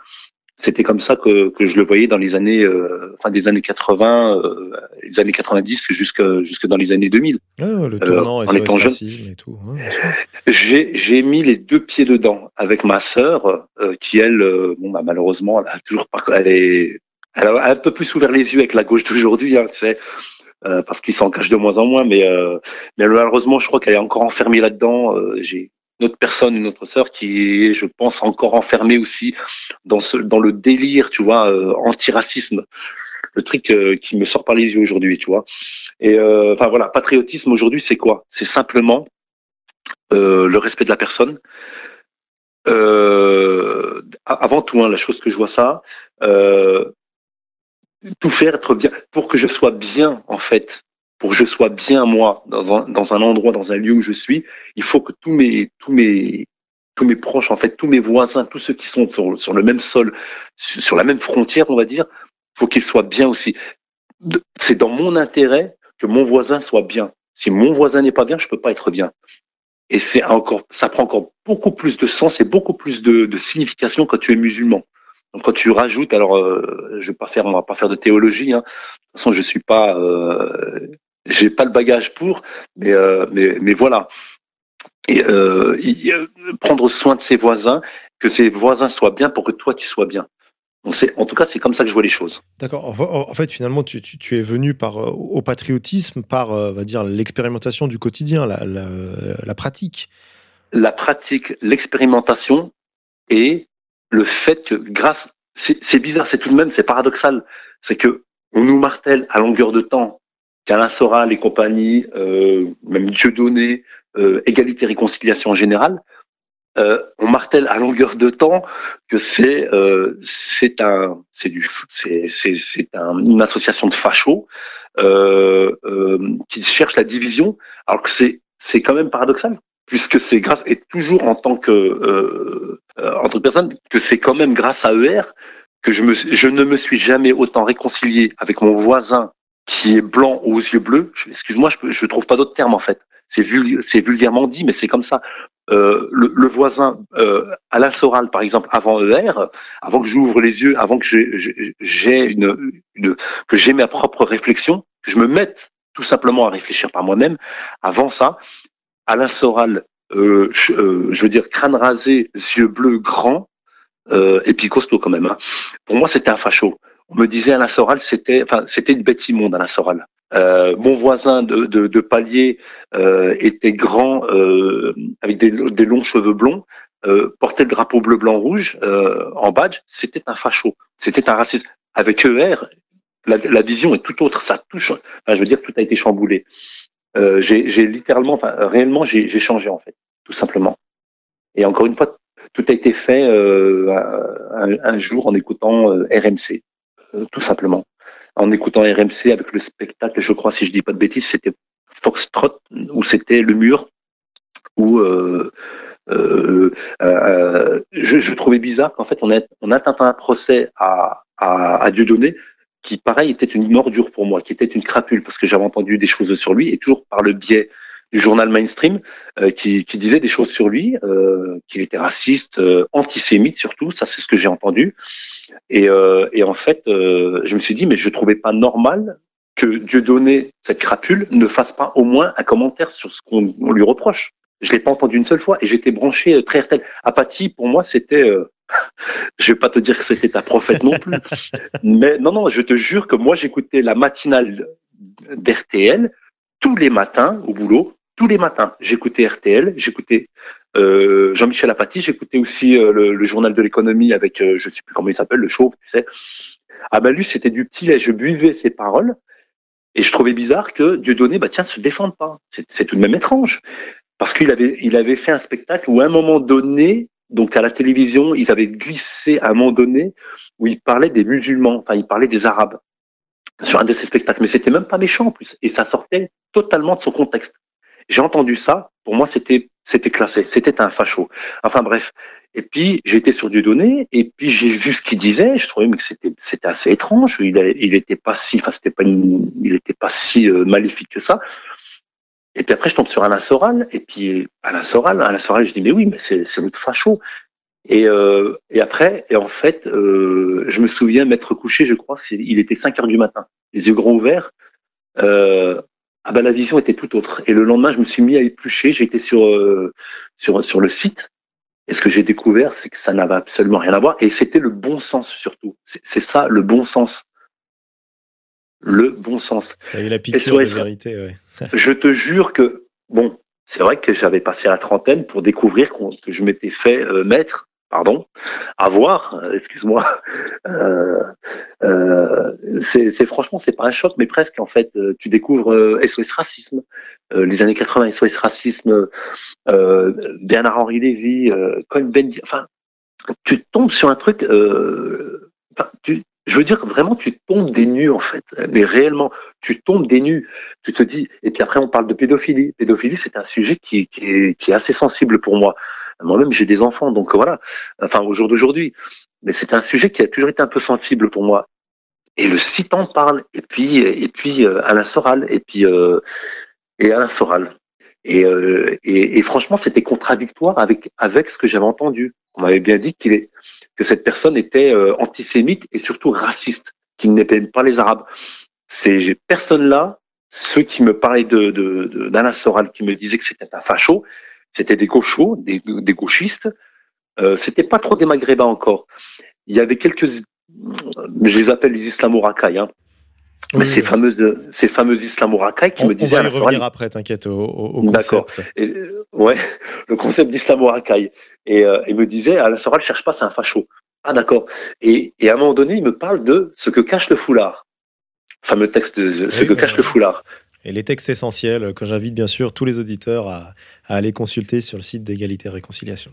C'était comme ça que, que je le voyais dans les années, euh, fin des années 80, euh, les années 90 jusque jusque dans les années 2000. Ouais, ouais, le tournant en SOS étant jeune. et tout. ouais, sûr. J'ai mis les deux pieds dedans avec ma sœur, euh, qui elle, euh, bon bah malheureusement, elle a toujours pas, elle est, elle a un peu plus ouvert les yeux avec la gauche d'aujourd'hui, hein, tu sais, euh, parce qu'il s'en cache de moins en moins, mais, euh, mais malheureusement, je crois qu'elle est encore enfermée là-dedans. euh, J'ai personne, une autre sœur qui est, je pense, encore enfermée aussi dans ce, dans le délire, tu vois, euh, antiracisme. Le truc euh, qui me sort par les yeux aujourd'hui, tu vois. Et euh, enfin voilà, patriotisme aujourd'hui, c'est quoi? C'est simplement euh, le respect de la personne. Avant tout, hein, la chose que je vois ça, tout faire être bien pour que je sois bien en fait pour que je sois bien moi dans un, dans un endroit, dans un lieu où je suis, il faut que tous mes, tous mes, tous mes proches, en fait, tous mes voisins, tous ceux qui sont sur, le même sol, sur la même frontière, on va dire, faut qu'ils soient bien aussi. C'est dans mon intérêt que mon voisin soit bien. Si mon voisin n'est pas bien, je peux pas être bien. Et encore, ça prend encore beaucoup plus de sens et beaucoup plus de, de signification quand tu es musulman. Donc quand tu rajoutes, alors euh, je vais pas faire, on va pas faire de théologie. Hein. De toute façon, je suis pas, euh, j'ai pas le bagage pour, mais euh, mais, mais voilà. Et euh, prendre soin de ses voisins, que ses voisins soient bien pour que toi tu sois bien. Donc en tout cas, c'est comme ça que je vois les choses. D'accord. En fait, finalement, tu, tu, tu, es venu par euh, au patriotisme par, euh, va dire, l'expérimentation du quotidien, la, la, la pratique. La pratique, l'expérimentation et le fait que grâce, c'est bizarre, c'est tout de même, c'est paradoxal, c'est que on nous martèle à longueur de temps qu'Alain Soral et compagnie, euh, même Dieu donné, euh, égalité, réconciliation en général, euh, on martèle à longueur de temps que c'est euh, c'est un c'est du c'est c'est un, une association de fachos euh, euh, qui cherche la division alors que c'est c'est quand même paradoxal puisque c'est grâce et toujours en tant que euh, entre personnes que c'est quand même grâce à ER que je me je ne me suis jamais autant réconcilié avec mon voisin qui est blanc aux yeux bleus. Excuse-moi, je, je trouve pas d'autre terme en fait. C'est vul, vulgairement dit, mais c'est comme ça. Euh, le, le, voisin euh, Alain Soral, par exemple, avant ER, avant que j'ouvre les yeux, avant que j'ai une, une, que j'ai ma propre réflexion, que je me mette tout simplement à réfléchir par moi-même. Avant ça, Alain Soral, euh, je, euh, je, veux dire crâne rasé, yeux bleus grands, euh, et puis costaud quand même. Hein. Pour moi, c'était un facho. Me disait Alain Soral, c'était, enfin, c'était une bête immonde, Alain Soral. Euh, mon voisin de, de, de palier euh, était grand, euh, avec des, des, longs cheveux blonds, euh, portait le drapeau bleu, blanc, rouge euh, en badge. C'était un facho, c'était un raciste. Avec ER, la, la, vision est tout autre. Ça touche. Enfin, je veux dire, tout a été chamboulé. Euh, j'ai littéralement, enfin, réellement, j'ai changé en fait, tout simplement. Et encore une fois, tout a été fait un, un, jour en écoutant RMC, tout simplement. En écoutant RMC avec le spectacle, je crois, si je dis pas de bêtises, c'était Foxtrot ou c'était Le Mur où euh, euh, euh, je, trouvais bizarre qu'en fait on a, on a tenté un procès à, à, à Dieudonné qui pareil était une ordure pour moi, qui était une crapule parce que j'avais entendu des choses sur lui et toujours par le biais du journal mainstream euh, qui, qui, disait des choses sur lui, euh, qu'il était raciste, euh, antisémite surtout, ça c'est ce que j'ai entendu. Et, et, en fait, je me suis dit, mais je trouvais pas normal que Dieu donné cette crapule ne fasse pas au moins un commentaire sur ce qu'on lui reproche. Je l'ai pas entendu une seule fois et j'étais branché très RTL. Apathie, pour moi, c'était, je vais pas te dire que c'était ta prophète non plus, mais non, non, je te jure que moi j'écoutais la matinale d'RTL tous les matins au boulot tous les matins. J'écoutais RTL, j'écoutais euh, Jean-Michel Apathy, j'écoutais aussi euh, le, journal de l'économie avec, euh, je sais plus comment il s'appelle, le show, tu sais. Ah ben lui, c'était du petit lait. Je buvais ses paroles et je trouvais bizarre que Dieudonné, bah tiens, se défende pas. C'est tout de même étrange parce qu'il avait, fait un spectacle où à un moment donné, donc à la télévision, ils avaient glissé à un moment donné où il parlait des musulmans, enfin il parlait des arabes sur un de ces spectacles, mais c'était même pas méchant en plus et ça sortait totalement de son contexte. J'ai entendu ça, pour moi c'était c'était classé, c'était un facho. Enfin bref. Et puis j'étais sur Dieudonné et puis j'ai vu ce qu'il disait, je trouvais que c'était c'était assez étrange, il il était pas si enfin c'était pas une, il était pas si euh, maléfique que ça. Et puis après je tombe sur Alain Soral et puis Alain Soral, Alain Soral je dis mais oui, mais c'est c'est l'autre facho. Et, euh, et après, et en fait, euh, je me souviens m'être couché, je crois, il était 5 heures du matin, les yeux grands ouverts. Euh, ah ben la vision était tout autre. Et le lendemain, je me suis mis à éplucher. J'étais sur euh, sur sur le site. Et ce que j'ai découvert, c'est que ça n'avait absolument rien à voir. Et c'était le bon sens surtout. C'est ça, le bon sens. Le bon sens. T'as eu la piqûre de vérité, ouais. je te jure que bon, c'est vrai que j'avais passé la trentaine pour découvrir que je m'étais fait euh, maître pardon, avoir, euh, excuse-moi, euh, euh, c'est franchement, c'est pas un choc, mais presque en fait, tu découvres SOS Racisme, les années 80, SOS Racisme, Bernard Henri Lévy, Cohen Bendy, enfin, tu tombes sur un truc, tu, je veux dire, vraiment, tu tombes des nues, en fait. Mais réellement, tu tombes des nues. Tu te dis, et puis après, on parle de pédophilie. Pédophilie, c'est un sujet qui, qui, est, qui, est, assez sensible pour moi. Moi-même, j'ai des enfants, donc voilà. Enfin, au jour d'aujourd'hui. Mais c'est un sujet qui a toujours été un peu sensible pour moi. Et le site en parle. Et puis, et puis, euh, Alain Soral. Et puis, euh, et Alain Soral. Et, euh, et, et, franchement, c'était contradictoire avec, avec ce que j'avais entendu. On m'avait bien dit qu'il est, que cette personne était euh, antisémite et surtout raciste, qu'il n'aimait pas les Arabes. Ces personnes-là, ceux qui me parlaient de, de, d'Alain Soral, qui me disaient que c'était un facho, c'était des gauchos, des, des gauchistes. Euh, c'était pas trop des maghrébins encore. Il y avait quelques, je les appelle les islamo-racailles, hein, mais ces fameuses, ces fameuses islamo-racailles qui me disaient. On va y revenir après, t'inquiète, au, au concept. Et, ouais, le concept d'islamo-racaille. Et euh, il me disait, Alain Soral ne cherche pas, c'est un facho. Ah d'accord. Et, et, à un moment donné, il me parle de ce que cache le foulard. Fameux texte de ce que cache le foulard. Et les textes essentiels que j'invite bien sûr tous les auditeurs à, à aller consulter sur le site d'égalité et réconciliation.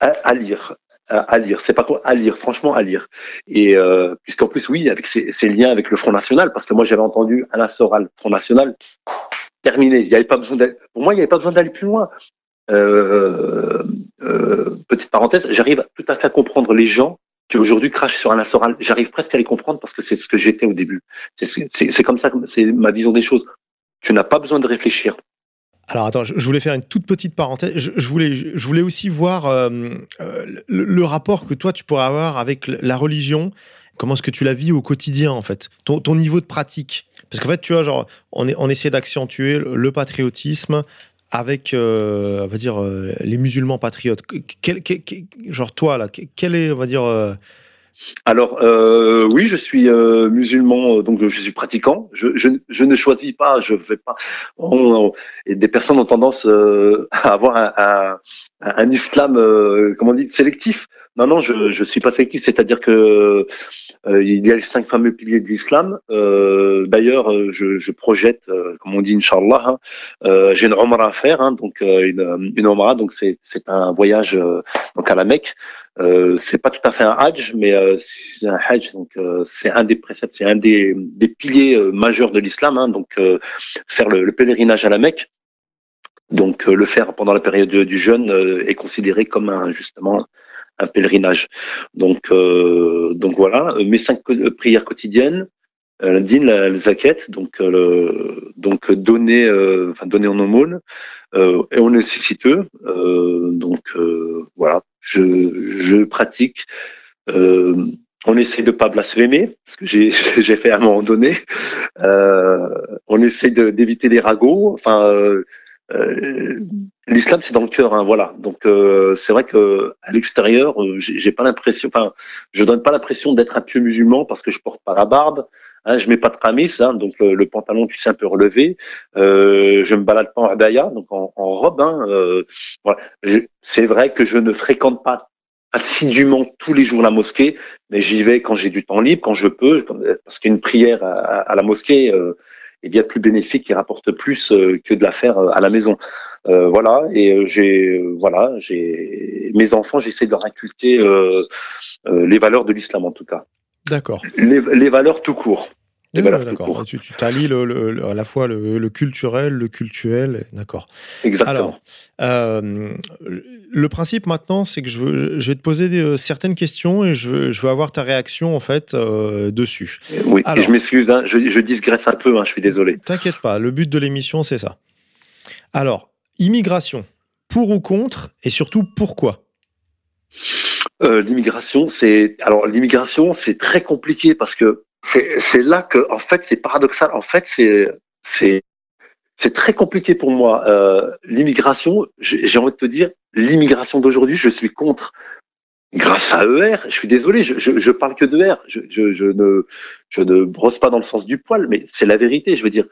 À, à, lire à, lire. C'est pas quoi à lire, franchement à lire. Et euh, puisqu'en plus, oui, avec ces, liens avec le Front National, parce que moi j'avais entendu Alain Soral, Front National, terminé. Il avait pas besoin pour moi, il n'y avait pas besoin d'aller plus loin. Euh, euh, petite parenthèse, j'arrive tout à fait à comprendre les gens qui aujourd'hui crachent sur Alain Soral. J'arrive presque à les comprendre parce que c'est ce que j'étais au début. C'est comme ça, c'est ma vision des choses. Tu n'as pas besoin de réfléchir. Alors attends, je voulais faire une toute petite parenthèse. Je, voulais, je voulais aussi voir euh, euh, le, rapport que toi tu pourrais avoir avec la religion. Comment est-ce que tu la vis au quotidien en fait? Ton, ton niveau de pratique Parce qu'en fait, tu vois, genre, on, est, on essaie d'accentuer le, patriotisme avec, euh, on va dire, les musulmans patriotes. Quel, genre toi là, quel est, on va dire alors euh, oui, je suis euh, musulman, donc je suis pratiquant. Je, ne choisis pas, je fais pas. On, et des personnes ont tendance euh, à avoir un, un, islam, euh, comment on dit, sélectif. Non, non, je je suis pas sélectif. C'est-à-dire que euh, il y a les cinq fameux piliers de l'islam. D'ailleurs, je, je, projette, comme on dit, inchallah, hein, j'ai une umrah à faire, hein, donc une, une umrah, donc c'est un voyage donc à la Mecque. Euh, c'est pas tout à fait un hajj, mais euh, c'est un hajj, donc euh, c'est un des préceptes, c'est un des, des piliers euh, majeurs de l'islam, hein, donc faire le, le, pèlerinage à la Mecque. Donc le faire pendant la période du jeûne est considéré comme un justement un pèlerinage. Donc donc voilà, mes cinq prières quotidiennes, la din, la, zakat, donc le, donc donner enfin donner en aumône et on nécessiteux. donc voilà, je, je pratique. Euh, on essaie de pas blasphémer, ce que j'ai fait à un moment donné. Euh, on essaie d'éviter les ragots. Enfin, euh, euh l'islam c'est dans le cœur, hein, voilà. Donc euh, c'est vrai que à l'extérieur, j'ai pas l'impression, enfin, je donne pas l'impression d'être un pieux musulman parce que je porte pas la barbe. Hein, je mets pas de camis, hein, donc le, pantalon tu sais un peu relevé. Euh, je me balade pas en abaya, donc en, robe. Euh, voilà. C'est vrai que je ne fréquente pas assidûment tous les jours la mosquée, mais j'y vais quand j'ai du temps libre, quand je peux, parce qu'une prière à, à, la mosquée euh, est bien plus bénéfique et rapporte plus euh, que de la faire euh, à la maison. Euh, voilà, et j'ai voilà, j'ai mes enfants, j'essaie de leur inculquer les valeurs de l'islam en tout cas. D'accord. Les, les, valeurs tout court. D'accord. Tu, tu t'allies le, le, à la fois le, culturel, le cultuel. D'accord. Exactement. Alors, euh, le principe maintenant, c'est que je, veux, je vais te poser des, euh, certaines questions et je veux, je veux avoir ta réaction en fait euh, dessus. Oui, Alors, je m'excuse, hein, je, je digresse un peu, hein, je suis désolé. T'inquiète pas, le but de l'émission, c'est ça. Alors, immigration, pour ou contre et surtout pourquoi? Euh, l'immigration, c'est alors l'immigration, c'est très compliqué parce que c'est là que, en fait, c'est paradoxal. En fait, c'est très compliqué pour moi. Euh, l'immigration, j'ai envie de te dire, l'immigration d'aujourd'hui, je suis contre. Grâce à ER, je suis désolé, je, je, je parle que de R. Je, je ne brosse pas dans le sens du poil, mais c'est la vérité. Je veux dire,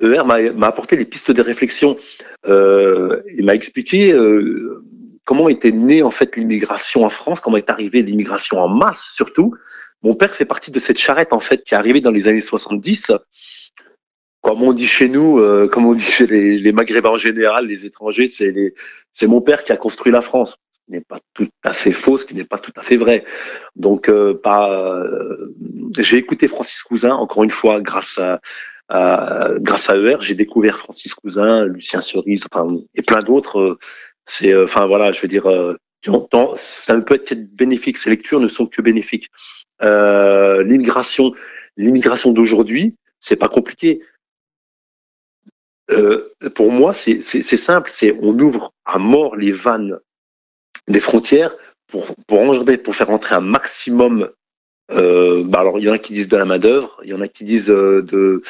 ER m'a apporté les pistes de réflexion. Euh, il m'a expliqué euh, comment était née en fait l'immigration en France, comment est arrivée l'immigration en masse surtout. Mon père fait partie de cette charrette en fait qui est arrivée dans les années 70. Comme on dit chez nous, euh, comme on dit chez les, les, Maghrébins en général, les étrangers, c'est c'est mon père qui a construit la France. Ce n'est pas tout à fait faux, ce qui n'est pas tout à fait vrai. Donc, euh, pas. Euh, j'ai écouté Francis Cousin encore une fois grâce à, à grâce à ER. J'ai découvert Francis Cousin, Lucien Cerise, enfin et plein d'autres. C'est, enfin voilà, je veux dire, ça ne peut être bénéfique. Ces lectures ne sont que bénéfiques. Euh, l'immigration, l'immigration d'aujourd'hui, c'est pas compliqué. Euh, pour moi, c'est simple. C'est on ouvre à mort les vannes des frontières pour pour pour faire entrer un maximum. Euh, bah alors il y en a qui disent de la main d'œuvre, il y en a qui disent de,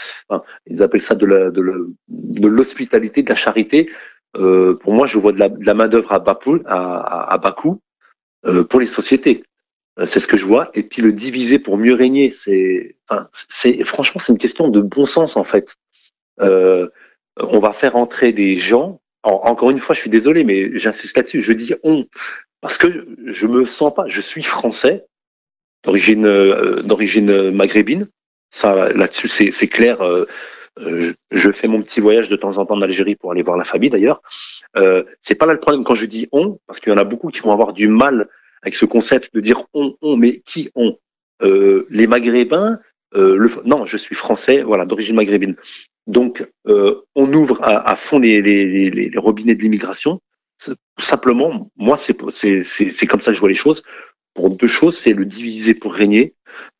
ils appellent ça de l'hospitalité, de, la charité. Pour moi, je vois de la, main d'œuvre à bas à, à, euh, pour les sociétés. Euh, c'est ce que je vois. Et puis le diviser pour mieux régner, c'est, enfin, c'est franchement, c'est une question de bon sens en fait. Euh, on va faire entrer des gens. encore une fois, je suis désolé, mais j'insiste là-dessus. Je dis on parce que je me sens pas. Je suis français d'origine euh, d'origine maghrébine. Ça, là-dessus, c'est clair. Euh, je, je, fais mon petit voyage de temps en temps en Algérie pour aller voir la famille d'ailleurs. Euh, c'est pas là le problème quand je dis on, parce qu'il y en a beaucoup qui vont avoir du mal avec ce concept de dire on, on, mais qui on euh, Les Maghrébins, euh, le, non, je suis français, voilà, d'origine maghrébine. Donc, euh, on ouvre à, à fond les, les, les, les, robinets de l'immigration. Simplement, moi, c'est comme ça que je vois les choses. Pour deux choses, c'est le diviser pour régner,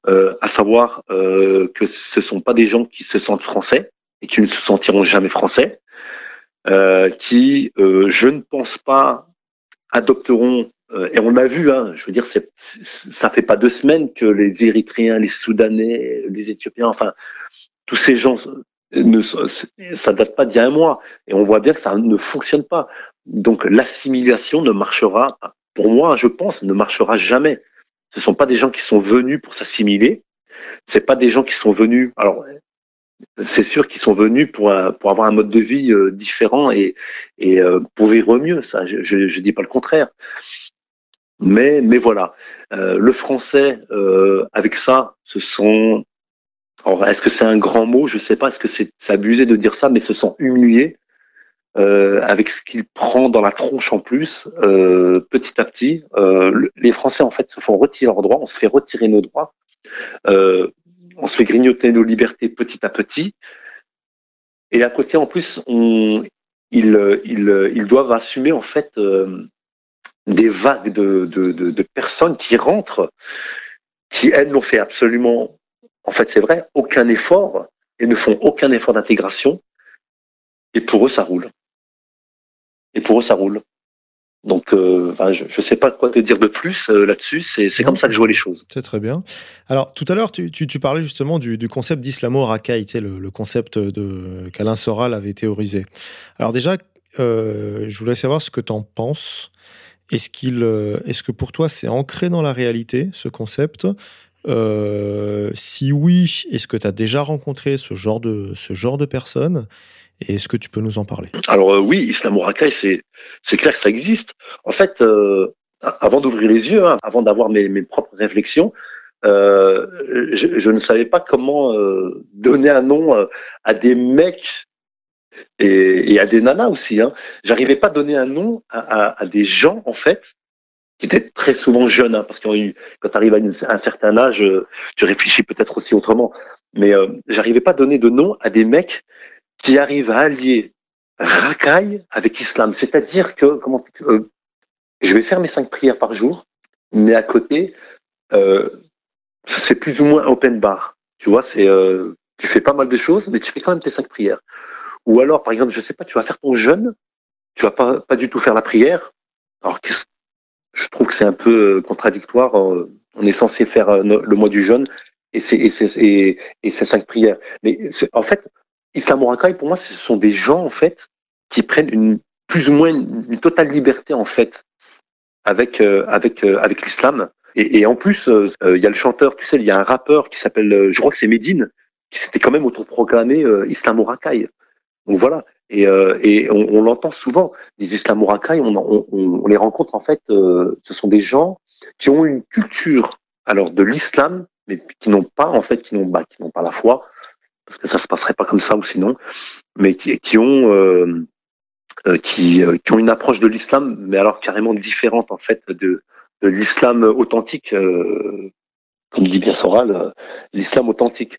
euh, à savoir euh, que ce sont pas des gens qui se sentent français et qui ne se sentiront jamais français, euh, qui, je ne pense pas, adopteront et on l'a vu, hein, je veux dire, ça fait pas deux semaines que les Érythréens, les Soudanais, les Éthiopiens, enfin, tous ces gens, ne, ça date pas d'il y a un mois. Et on voit bien que ça ne fonctionne pas. Donc l'assimilation ne marchera, pour moi, je pense, ne marchera jamais. Ce sont pas des gens qui sont venus pour s'assimiler. C'est pas des gens qui sont venus. Alors, c'est sûr qu'ils sont venus pour, avoir un mode de vie euh, différent et, euh, pour vivre mieux. Ça, je, je dis pas le contraire. Mais, mais voilà, euh, le français, euh, avec ça, ce sont. est-ce que c'est un grand mot? Je sais pas. Est-ce que c'est abusé de dire ça Mais se sont humiliés euh, avec ce qu'il prend dans la tronche en plus, euh, petit à petit. Euh, les Français, en fait, se font retirer leurs droits. On se fait retirer nos droits. Euh, on se fait grignoter nos libertés petit à petit. Et à côté, en plus, on, ils, ils, ils doivent assumer en fait des vagues de, de, de, de, personnes qui rentrent, qui elles n'ont fait absolument, en fait c'est vrai, aucun effort et ne font aucun effort d'intégration. Et pour eux, ça roule. Et pour eux, ça roule. Donc, euh, je ne sais pas quoi te dire de plus euh, là-dessus. C'est comme ça que je vois les choses. C'est très bien. Alors, tout à l'heure, tu, tu, tu, parlais justement du, du concept d'islamo-racaille, tu sais, le, le, concept qu'Alain Soral avait théorisé. Alors déjà, euh, je voulais savoir ce que tu en penses. Est-ce qu'il, euh, est-ce que pour toi c'est ancré dans la réalité ce concept? Euh, Si oui, est-ce que tu as déjà rencontré ce genre de ce genre de personnes? Et est-ce que tu peux nous en parler? Alors euh, oui, Islamo Rakai, c'est c'est clair que ça existe. En fait, avant d'ouvrir les yeux, hein, avant d'avoir mes, mes propres réflexions, je, ne savais pas comment donner un nom à des mecs et, et à des nanas aussi. Hein. J'arrivais pas à donner un nom à, des gens en fait qui étaient très souvent jeunes, hein, parce que quand tu arrives à, un certain âge, tu réfléchis peut-être aussi autrement. Mais euh, j'arrivais pas à donner de nom à des mecs qui arrivent à allier racaille avec islam, c'est-à-dire que comment euh, je vais faire mes cinq prières par jour, mais à côté euh, c'est plus ou moins open bar. Tu vois, euh, tu fais pas mal de choses, mais tu fais quand même tes cinq prières. Ou alors, par exemple, je sais pas, tu vas faire ton jeûne, tu vas pas, pas du tout faire la prière. Alors, je trouve que c'est un peu euh, contradictoire. Euh, on est censé faire euh, le mois du jeûne et c'est et et, cinq prières. Mais en fait, Islam pour moi, ce sont des gens en fait qui prennent une plus ou moins une, totale liberté en fait avec avec avec l'islam. Et, en plus, il y a le chanteur, tu sais, il y a un rappeur qui s'appelle, je crois que c'est Medine, qui s'était quand même autoproclamé euh, islamo-racaille. Donc voilà. Et, euh, on, l'entend souvent, des islamo-racailles, on, on, on, les rencontre en fait, euh, ce sont des gens qui ont une culture alors de l'islam, mais qui n'ont pas en fait, qui n'ont pas la foi, parce que ça se passerait pas comme ça ou sinon, mais qui, ont euh, qui, qui ont une approche de l'islam, mais alors carrément différente en fait de, de l'islam authentique, comme dit bien Soral, l'islam authentique.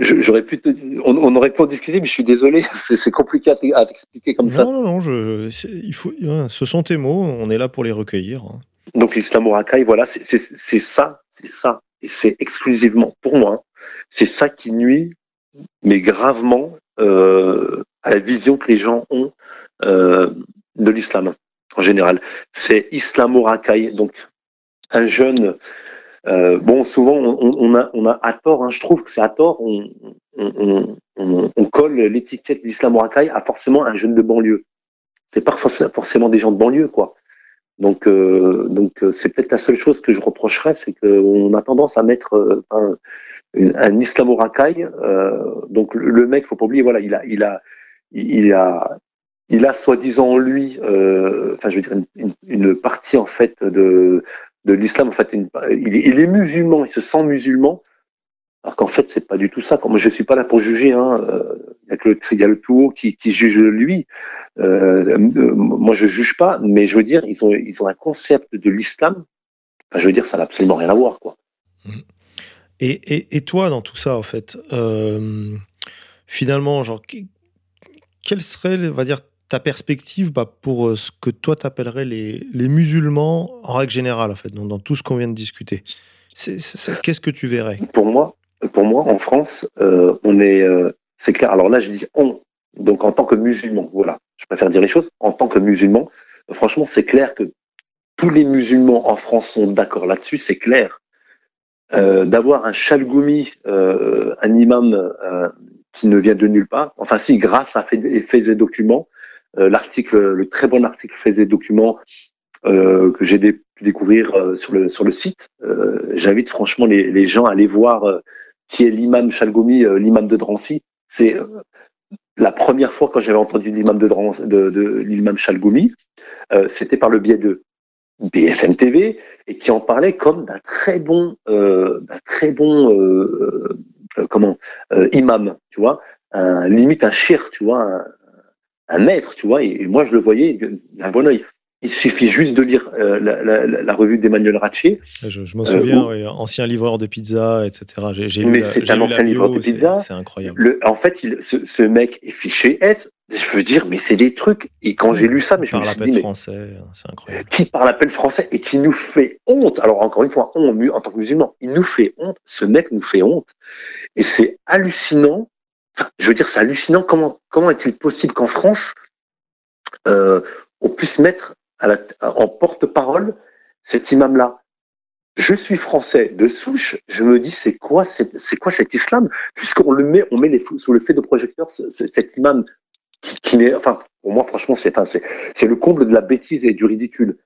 J'aurais pu, te, on, on, aurait pu en discuter, mais je suis désolé, c'est compliqué à t'expliquer comme non, ça. Non, non, non, il faut, ce sont tes mots, on est là pour les recueillir. hein. Donc l'islamo-racaille, voilà, c'est ça, c'est ça, et c'est exclusivement pour moi, c'est ça qui nuit, mais gravement, euh, à la vision que les gens ont euh, de l'islam en général. C'est islamo-racaille, donc un jeune euh, bon, souvent, on, a, on a à tort, hein, je trouve que c'est à tort, on, on, colle l'étiquette d'islamo-racaille à forcément un jeune de banlieue. C'est pas forcément des gens de banlieue, quoi. Donc, euh, donc c'est peut-être la seule chose que je reprocherais, c'est qu'on a tendance à mettre euh, un, un islamo-racaille. Euh, donc, le mec, faut pas oublier, voilà, il a, il a, il a, il a soi-disant en lui, euh, enfin, je veux dire, une, partie en fait de l'islam. En fait, il, est, musulman, il se sent musulman, alors qu'en fait, c'est pas du tout ça. Comme je suis pas là pour juger. Hein. Il y a que le, il y a le tout haut qui, juge lui. Euh, moi, je juge pas, mais je veux dire, ils ont, un concept de l'islam. Enfin, je veux dire, ça n'a absolument rien à voir, quoi. Et, et, toi, dans tout ça, en fait, euh, finalement, genre, quel serait, on va dire, ta perspective bah, pour ce que toi t'appellerais les, les musulmans en règle générale, en fait, dans, tout ce qu'on vient de discuter Qu'est-ce que tu verrais? Pour moi, pour moi, en France, euh, on est, euh, c'est clair. Alors là, je dis on, donc en tant que musulman, voilà. Je préfère dire les choses. En tant que musulman, euh, franchement, c'est clair que tous les musulmans en France sont d'accord là-dessus, c'est clair. Euh, D'avoir un chalgoumi, un imam qui ne vient de nulle part, enfin si, grâce à fait, fait des documents, euh, l'article, le très bon article faisait document euh, que j'ai pu découvrir euh, sur le sur le site. J'invite franchement les, gens à aller voir qui est l'imam Chalgoumi, l'imam de Drancy. C'est la première fois quand j'avais entendu l'imam de, Drancy, de, l'imam Chalgoumi, c'était par le biais de BFM TV et qui en parlait comme d'un très bon, euh, très bon, euh, euh, comment, imam, tu vois, limite un shir, tu vois, un maître, tu vois, et, moi je le voyais d'un bon oeil. Il suffit juste de lire euh, la, la, la, revue d'Emmanuel Ratché. Je, je m'en souviens, euh, oui, ancien livreur de pizza, etc. J'ai, mais c'est un ancien livreur de pizza. C'est incroyable. Le, en fait, il, ce, ce, mec est fiché S. Je veux dire, mais c'est des trucs. Et quand j'ai lu ça, mais je me suis dit, mais français, c'est incroyable. Qui parle appel français et qui nous fait honte. Alors encore une fois, on en tant que musulman, il nous fait honte. Ce mec nous fait honte. Et c'est hallucinant. Je veux dire, c'est hallucinant. Comment comment est-il possible qu'en France euh, on puisse mettre en porte-parole cet imam-là? Je suis français de souche, je me dis c'est quoi c'est quoi cet islam? Puisqu'on le met on met les sous le fait de projecteur cet imam qui, n'est enfin pour moi franchement c'est c'est le comble de la bêtise et du ridicule.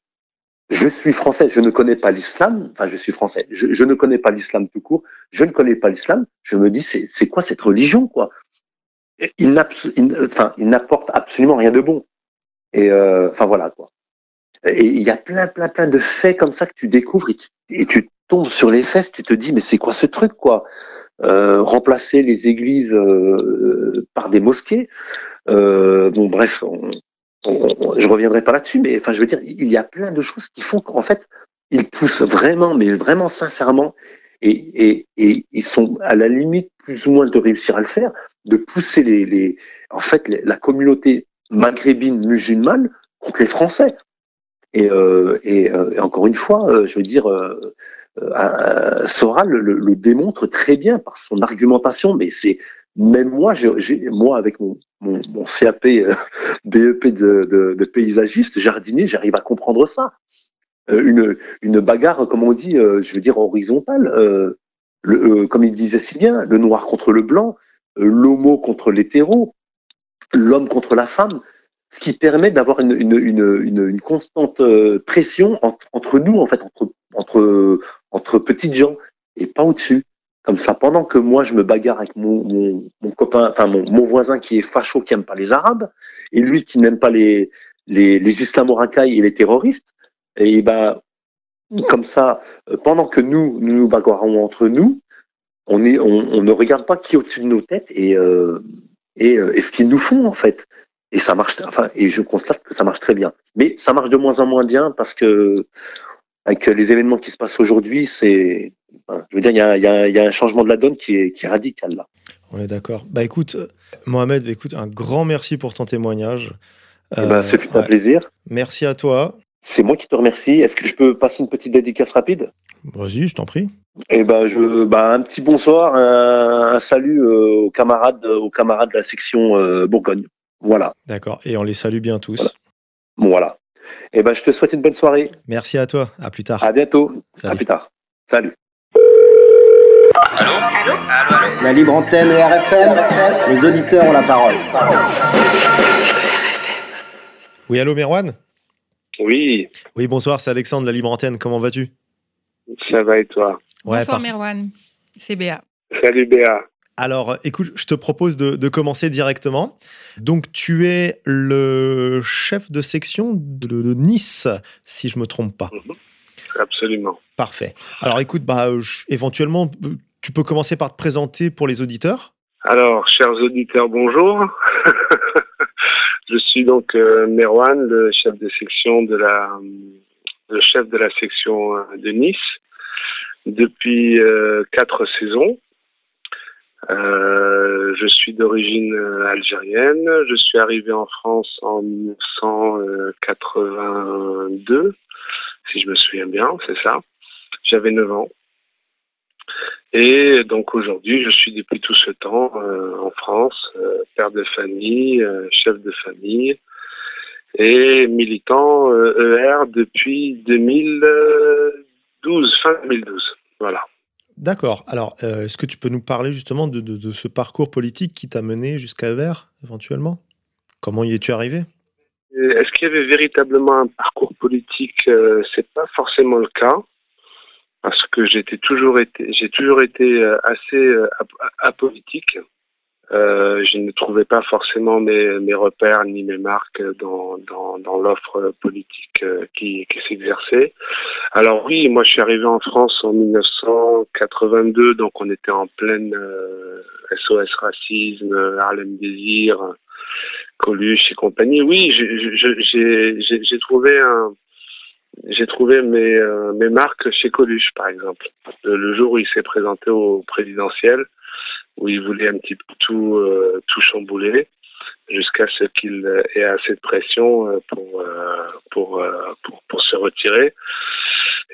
Je suis français, je ne connais pas l'islam, enfin je suis français, je, je ne connais pas l'islam tout court, je ne connais pas l'islam, je me dis c'est quoi cette religion quoi? Il n'apporte absolument rien de bon. Et euh, enfin voilà quoi. Il y a plein, plein, plein de faits comme ça que tu découvres et tu, tombes sur les fesses, tu te dis mais c'est quoi ce truc quoi? Euh, Remplacer les églises euh, par des mosquées. Bon bref, on, on, je reviendrai pas là-dessus, mais enfin je veux dire, il y a plein de choses qui font qu'en fait ils poussent vraiment, mais vraiment sincèrement, et, ils sont à la limite plus ou moins de réussir à le faire, de pousser les, en fait la communauté maghrébine musulmane contre les Français. Et, euh, euh, encore une fois, euh, je veux dire, euh, Soral le, démontre très bien par son argumentation, mais c'est même moi, j'ai, moi avec mon, CAP BEP de, paysagiste, jardinier, j'arrive à comprendre ça. Une, une bagarre, comme on dit, je veux dire horizontale. Le, comme il disait si bien, le noir contre le blanc, l'homo contre l'hétéro, l'homme contre la femme, ce qui permet d'avoir une, constante euh, pression entre, nous, en fait, entre, entre, entre petites gens, et pas au-dessus. comme ça, pendant que moi je me bagarre avec mon, mon, copain, enfin mon, voisin qui est facho, qui aime pas les Arabes, et lui qui n'aime pas les, les, les et les terroristes, et ben comme ça, pendant que nous nous, nous bagarrons entre nous, on, est, on, on, ne regarde pas qui est au-dessus de nos têtes et, euh, et, et ce qu'ils nous font en fait. Et ça marche, enfin, et je constate que ça marche très bien. Mais ça marche de moins en moins bien parce que avec les événements qui se passent aujourd'hui, c'est, je veux dire, il y a, y, a, y a, un changement de la donne qui est, qui est radical là. On est d'accord. Bah écoute, Mohamed, écoute, un grand merci pour ton témoignage. Euh, bah, c'est un ouais. plaisir. Merci à toi. C'est moi qui te remercie. Est-ce que je peux passer une petite dédicace rapide? Vas-y, je t'en prie. Eh ben, je, bah, un petit bonsoir, un, un salut euh, aux camarades, aux camarades de la section euh, Bourgogne. Voilà. D'accord. Et on les salue bien tous. Voilà. Bon, voilà. Eh ben, je te souhaite une bonne soirée. Merci à toi. À plus tard. À bientôt. Salut. À plus tard. Salut. Allô? Allô, allô, La libre antenne et RFM, les auditeurs ont la parole. Oui, allô Merwan? Oui. Oui, bonsoir, c'est Alexandre de la libre antenne. Comment vas-tu? Ça va et toi? Ouais, Bonsoir par... Merwan, c'est Béa. Salut Béa. Alors, écoute, je te propose de, de, commencer directement. Donc, tu es le chef de section de, de Nice, si je me trompe pas. -hmm. Absolument. Parfait. Alors, écoute, bah, je, éventuellement, tu peux commencer par te présenter pour les auditeurs. Alors, chers auditeurs, bonjour. je suis donc euh, le chef de section de la, le chef de la section de Nice depuis euh, quatre saisons. Euh, je suis d'origine algérienne. Je suis arrivé en France en 1982, si je me souviens bien, c'est ça. J'avais 9 ans. Et donc aujourd'hui, je suis depuis tout ce temps euh, en France, euh, père de famille, euh, chef de famille et militant ER depuis 2012, fin 2012. Voilà. D'accord. Alors, est-ce que tu peux nous parler justement de, de, de ce parcours politique qui t'a mené jusqu'à ER, éventuellement? Comment y es-tu arrivé? Est-ce qu'il y avait véritablement un parcours politique? C'est pas forcément le cas, parce que j'ai toujours été, j'ai toujours été euh, assez ap apolitique. Euh, je ne trouvais pas forcément mes, mes repères ni mes marques dans, dans, dans l'offre politique qui, qui s'exerçait. Alors oui, moi je suis arrivé en France en 1982, donc on était en pleine euh, SOS racisme, Harlem Désir, Coluche et compagnie. Oui, j'ai trouvé un, j'ai trouvé mes, euh, mes marques chez Coluche, par exemple. Le, jour où il s'est présenté au présidentiel, où il voulait un petit peu tout, euh, tout chambouler jusqu'à ce qu'il ait assez de pression pour, pour, pour, se retirer.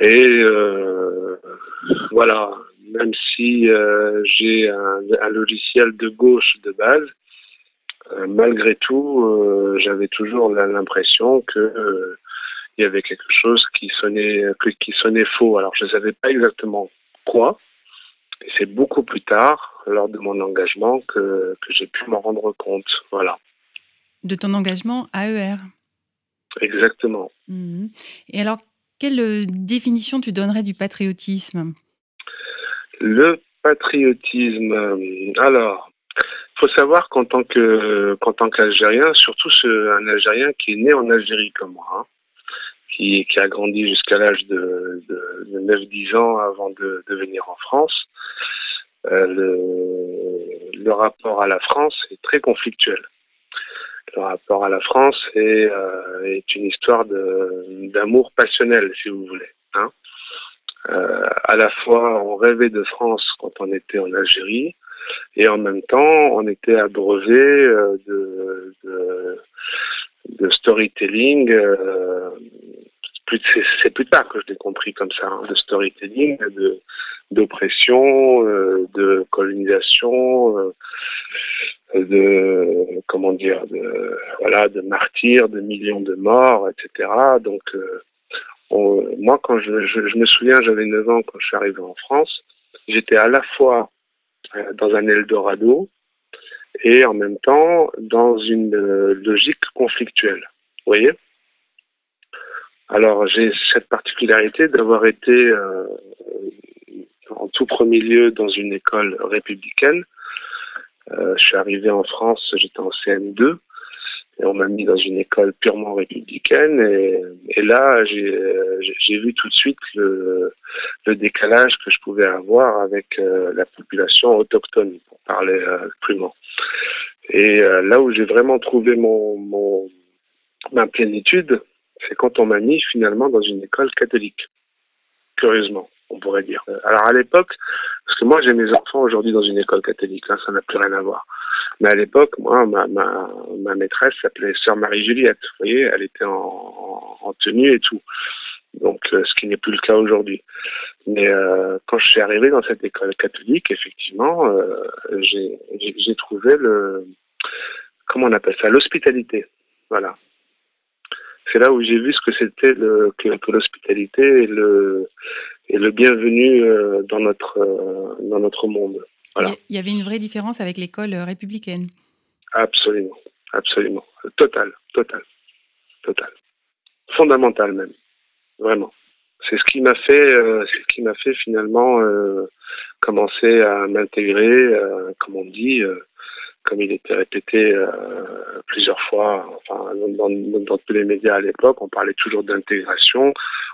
Et euh, voilà, même si euh, j'ai un, logiciel de gauche de base, euh, malgré tout, j'avais toujours l'impression que il y avait quelque chose qui sonnait, qui sonnait faux. Alors je ne savais pas exactement quoi. Et c'est beaucoup plus tard, lors de mon engagement, que, que j'ai pu m'en rendre compte. Voilà. De ton engagement AER Exactement. Mmh. Et alors, quelle définition tu donnerais du patriotisme? Le patriotisme, alors, il faut savoir qu'en tant que qu'en tant qu'Algérien, surtout ce, un Algérien qui est né en Algérie comme moi, hein, qui, a grandi jusqu'à l'âge de, de, de 9-10 ans avant de, venir en France, euh, le, rapport à la France est très conflictuel le rapport à la France est, euh, une histoire d'amour passionnel, si vous voulez. Hein. Euh, à la fois, on rêvait de France quand on était en Algérie, et en même temps, on était abreuvé de, de, storytelling. C'est plus tard que je l'ai compris comme ça, hein, de storytelling, de d'oppression, de colonisation de comment dire de voilà de martyrs de millions de morts etc donc euh, moi quand je, je, je me souviens j'avais 9 ans quand je suis arrivé en France j'étais à la fois euh, dans un Eldorado et en même temps dans une euh, logique conflictuelle. Vous voyez? Alors j'ai cette particularité d'avoir été en tout premier lieu dans une école républicaine. Euh, je suis arrivé en France, j'étais en CM2 et on m'a mis dans une école purement républicaine et, là j'ai vu tout de suite le, le, décalage que je pouvais avoir avec euh, la population autochtone pour parler euh, crûment. Et euh, là où j'ai vraiment trouvé mon, mon ma plénitude, c'est quand on m'a mis finalement dans une école catholique. Curieusement, on pourrait dire. Alors à l'époque, parce que moi j'ai mes enfants aujourd'hui dans une école catholique, hein, ça n'a plus rien à voir. Mais à l'époque, moi, ma, ma, ma maîtresse s'appelait Sœur Marie-Juliette. Vous voyez, elle était en, en tenue et tout. Donc, euh, ce qui n'est plus le cas aujourd'hui. Mais euh, quand je suis arrivé dans cette école catholique, effectivement, euh, j'ai trouvé le, comment on appelle ça, l'hospitalité. Voilà. C'est là où j'ai vu ce que c'était le, que, que l'hospitalité et le, et le bienvenu euh, dans notre, dans notre monde. Il y avait une vraie différence avec l'école républicaine. Absolument, absolument. Total, total, total. Fondamental même, vraiment. C'est ce qui m'a fait, euh, c'est ce qui m'a fait finalement euh, commencer à m'intégrer, euh, comme on dit, euh, comme il était répété euh, plusieurs fois, enfin dans, dans, dans, tous les médias à l'époque, on parlait toujours d'intégration.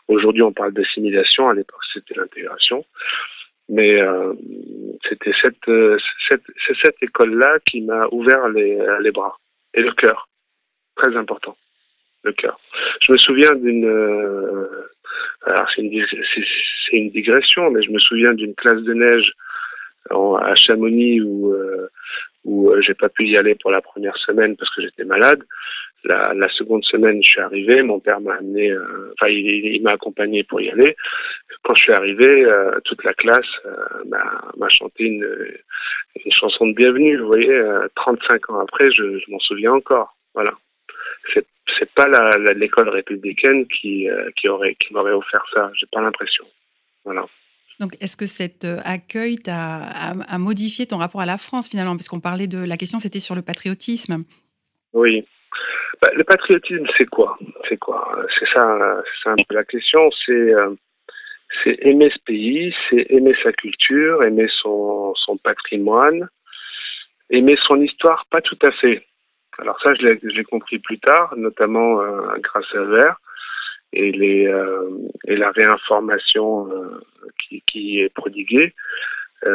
Aujourd'hui, on parle d'assimilation. À l'époque, c'était l'intégration. Mais euh, c'était cette, euh, cette, c'est cette école-là qui m'a ouvert les, les bras et le cœur. Très important, le cœur. Je me souviens d'une, euh, alors c'est une, une digression, mais je me souviens d'une classe de neige en, à Chamonix où, euh, où j'ai pas pu y aller pour la première semaine parce que j'étais malade. La, la, seconde semaine, je suis arrivé, mon père m'a amené, euh, enfin, il, il m'a accompagné pour y aller. Quand je suis arrivé, euh, toute la classe euh, m'a chanté une, une, chanson de bienvenue. Vous voyez, 35 ans après, je, je m'en souviens encore. Voilà. C'est c'est pas l'école républicaine qui qui aurait qui m'aurait offert ça. J'ai pas l'impression. Voilà. Donc, est-ce que cet accueil t'a a, a, modifié ton rapport à la France finalement? Parce qu'on parlait de la question, c'était sur le patriotisme. Oui, bah, le patriotisme, c'est quoi? C'est quoi? C'est ça, c'est un peu la question. C'est euh, c'est aimer ce pays, c'est aimer sa culture, aimer son, patrimoine, aimer son histoire, pas tout à fait. Alors ça, je l'ai compris plus tard, notamment euh, grâce à Vert et, euh, la réinformation qui, est prodiguée,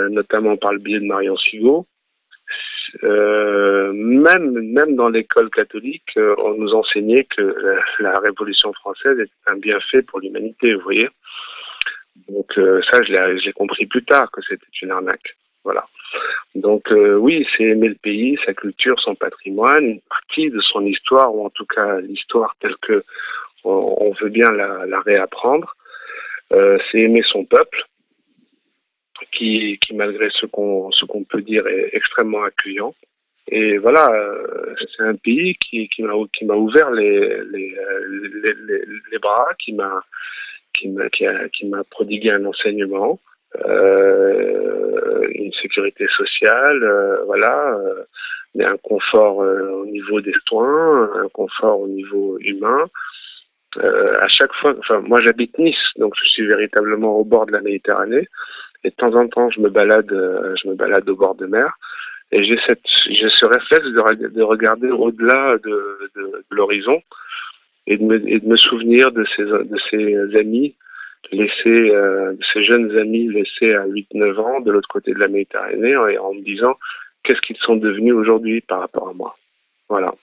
notamment par le biais de Marion Sigaud. Euh, même même dans l'école catholique, euh, on nous enseignait que la, Révolution française était un bienfait pour l'humanité, vous voyez. Donc euh, ça, je l'ai compris plus tard que c'était une arnaque. Voilà. Donc euh, oui, c'est aimer le pays, sa culture, son patrimoine, une partie de son histoire, ou en tout cas l'histoire telle que on, on, veut bien la, la réapprendre. Euh, c'est aimer son peuple, qui, malgré ce qu'on ce qu'on peut dire est extrêmement accueillant. Et voilà, euh, c'est un pays qui, qui m'a qui m'a ouvert les les, les, les, bras, qui m'a qui m'a qui m'a prodigué un enseignement, euh, une sécurité sociale, euh, voilà, mais un confort au niveau des soins, un confort au niveau humain. à chaque fois, enfin moi j'habite Nice, donc je suis véritablement au bord de la Méditerranée. Et de temps en temps, je me balade, euh, je me balade au bord de mer, et j'ai cette, j'ai ce réflexe de, de regarder au-delà de, l'horizon et de, me, et de me souvenir de ces, de ces amis laissés, euh, ces jeunes amis laissés à 8-9 ans de l'autre côté de la Méditerranée, et en me disant qu'est-ce qu'ils sont devenus aujourd'hui par rapport à moi. Voilà.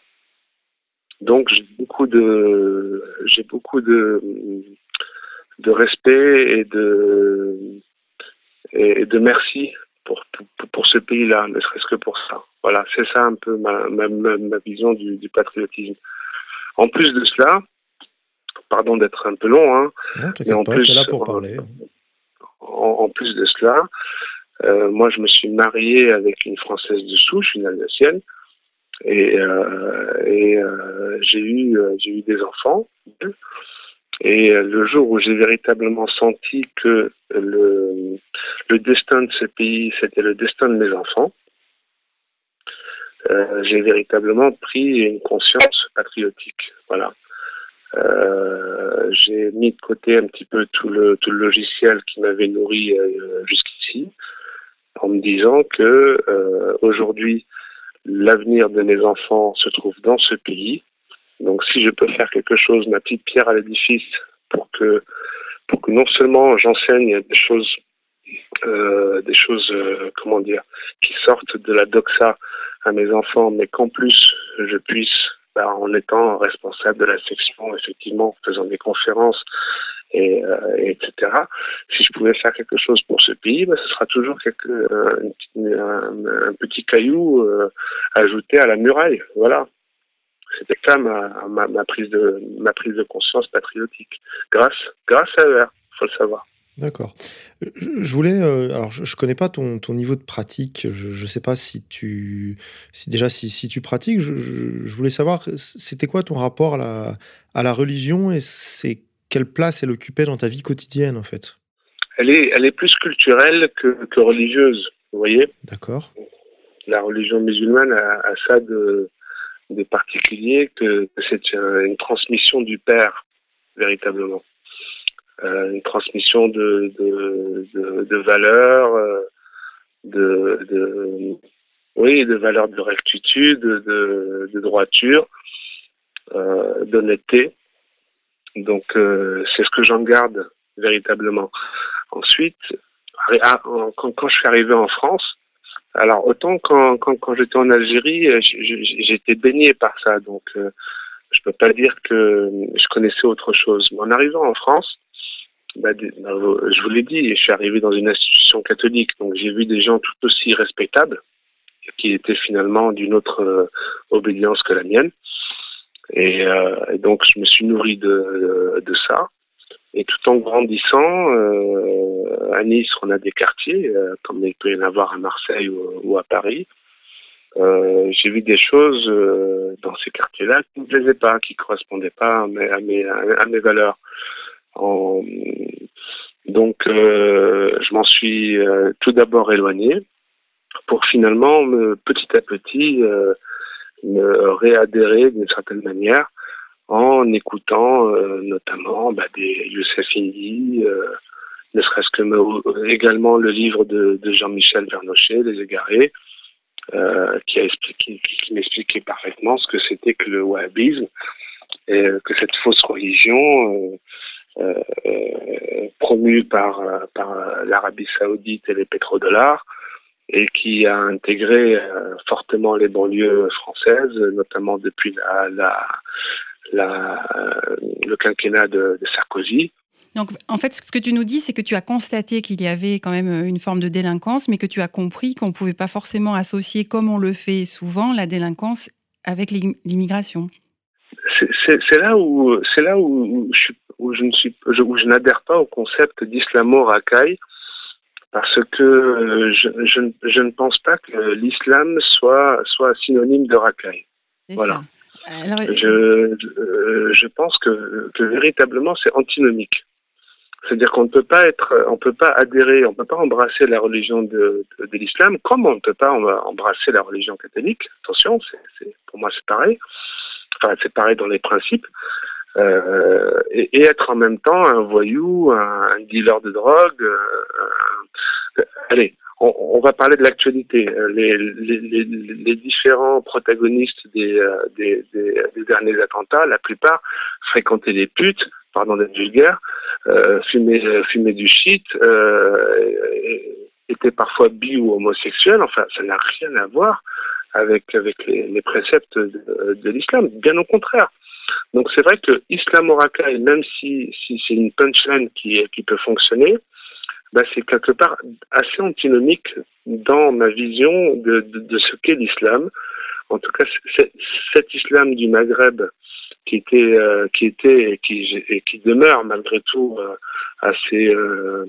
Donc j'ai beaucoup de, j'ai beaucoup de, de respect et de et de merci pour, pour, pour ce pays-là, ne serait-ce que pour ça. Voilà, c'est ça un peu ma, ma, ma vision du, du, patriotisme. En plus de cela, pardon d'être un peu long, hein, non, mais en pas, plus, là pour parler. En, en plus de cela, euh, moi je me suis marié avec une française de souche, une alsacienne, et, euh, et euh, j'ai eu j'ai eu des enfants. Et le jour où j'ai véritablement senti que le, destin de ce pays, c'était le destin de mes enfants, euh, j'ai véritablement pris une conscience patriotique. Voilà. Euh, j'ai mis de côté un petit peu tout le, logiciel qui m'avait nourri euh, jusqu'ici, en me disant que euh, aujourd'hui, l'avenir de mes enfants se trouve dans ce pays. Donc, si je peux faire quelque chose, ma petite pierre à l'édifice, pour que, pour que non seulement j'enseigne des choses, euh, des choses, euh, comment dire, qui sortent de la doxa à mes enfants, mais qu'en plus je puisse bah, en étant responsable de la section, effectivement, en faisant des conférences, et, euh, etc. Si je pouvais faire quelque chose pour ce pays, bah, ce sera toujours quelque, un, un, un, petit caillou euh, ajouté à la muraille. Voilà. C'était ça ma, ma, ma, prise de ma prise de conscience patriotique. Grâce grâce à ER, faut le savoir. D'accord. Je voulais, euh, alors je, je connais pas ton, ton, niveau de pratique. Je, ne sais pas si tu, si déjà si, si tu pratiques. Je, je, voulais savoir, c'était quoi ton rapport à la, à la religion et c'est quelle place elle occupait dans ta vie quotidienne en fait? Elle est, elle est plus culturelle que, que religieuse. Vous voyez? D'accord. La religion musulmane a, a ça de, de particulier que, que c'est une transmission du père véritablement euh, une transmission de, de, de, de valeurs, euh, de, de, oui, de valeurs de rectitude, de, de droiture, euh, d'honnêteté. Donc euh, c'est ce que j'en garde véritablement. Ensuite, quand, quand je suis arrivé en France, alors autant quand, quand, quand j'étais en Algérie, j'étais baigné par ça, donc euh, je peux pas dire que je connaissais autre chose. Mais en arrivant en France, bah, bah, je vous l'ai dit, je suis arrivé dans une institution catholique, donc j'ai vu des gens tout aussi respectables, qui étaient finalement d'une autre euh, obédience que la mienne. Et, euh, donc je me suis nourri de, de ça. Et tout en grandissant, euh, à Nice, on a des quartiers, euh, comme il peut y en avoir à Marseille ou, à Paris. Euh, j'ai vu des choses dans ces quartiers-là qui ne me plaisaient pas, qui correspondaient pas à mes, valeurs. Donc, je m'en suis tout d'abord éloigné pour finalement, me, petit à petit, me réadhérer d'une certaine manière en écoutant euh, notamment bah, des Youssef Indy, ne serait-ce que me, également le livre de, Jean-Michel Vernochet, Les Égarés, qui, m'expliquait parfaitement ce que c'était que le wahhabisme et que cette fausse religion euh, promu par, l'Arabie saoudite et les pétrodollars et qui a intégré euh, fortement les banlieues françaises, notamment depuis la, la le quinquennat de, de, Sarkozy. Donc, en fait, ce que tu nous dis, c'est que tu as constaté qu'il y avait quand même une forme de délinquance, mais que tu as compris qu'on ne pouvait pas forcément associer, comme on le fait souvent, la délinquance avec l'immigration. C'est là où c'est là où je, où je ne suis où je n'adhère pas au concept d'islamo-racaille parce que je, je, je, ne pense pas que l'islam soit soit synonyme de racaille. Voilà. Alors... Je, pense que, véritablement c'est antinomique. C'est-à-dire qu'on ne peut pas être, on peut pas adhérer, on ne peut pas embrasser la religion de, l'islam, comme on ne peut pas embrasser la religion catholique. Attention, pour moi c'est pareil. Enfin, c'est pareil dans les principes. Euh, et, être en même temps un voyou, un, un dealer de drogue. Euh, allez, on, va parler de l'actualité. Les, les, différents protagonistes des, des, derniers attentats, la plupart fréquentaient des putes, pardon d'être vulgaire, euh, fumaient, du shit, euh, étaient parfois bi ou homosexuels. Enfin, ça n'a rien à voir avec les, préceptes de, l'islam. Bien au contraire. Donc c'est vrai que Islam Oracle, même si, c'est une punchline qui peut fonctionner, bah c'est quelque part assez antinomique dans ma vision de, ce qu'est l'islam. En tout cas, cet islam du Maghreb qui était, euh, qui était et qui, demeure malgré tout euh, assez, euh,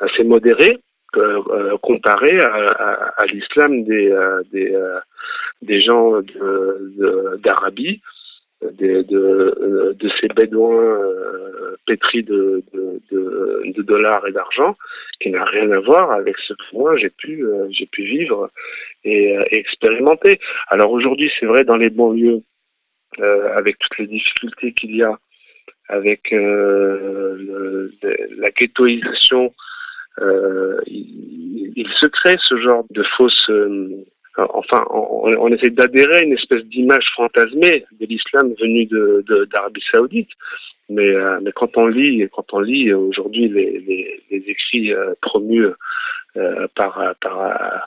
assez modéré, comparé à, l'islam des, gens d'Arabie, de, de, ces bédouins pétris de, dollars et d'argent, qui n'a rien à voir avec ce que moi j'ai pu, j'ai pu vivre et, expérimenter. Alors aujourd'hui, c'est vrai, dans les banlieues, avec toutes les difficultés qu'il y a, avec la ghettoisation, il, il, se crée ce genre de fausses euh, enfin, on, essaie d'adhérer à une espèce d'image fantasmée de l'islam venu d'Arabie Saoudite. Mais, euh, mais quand on lit, quand on lit aujourd'hui les, écrits euh, promus par, par,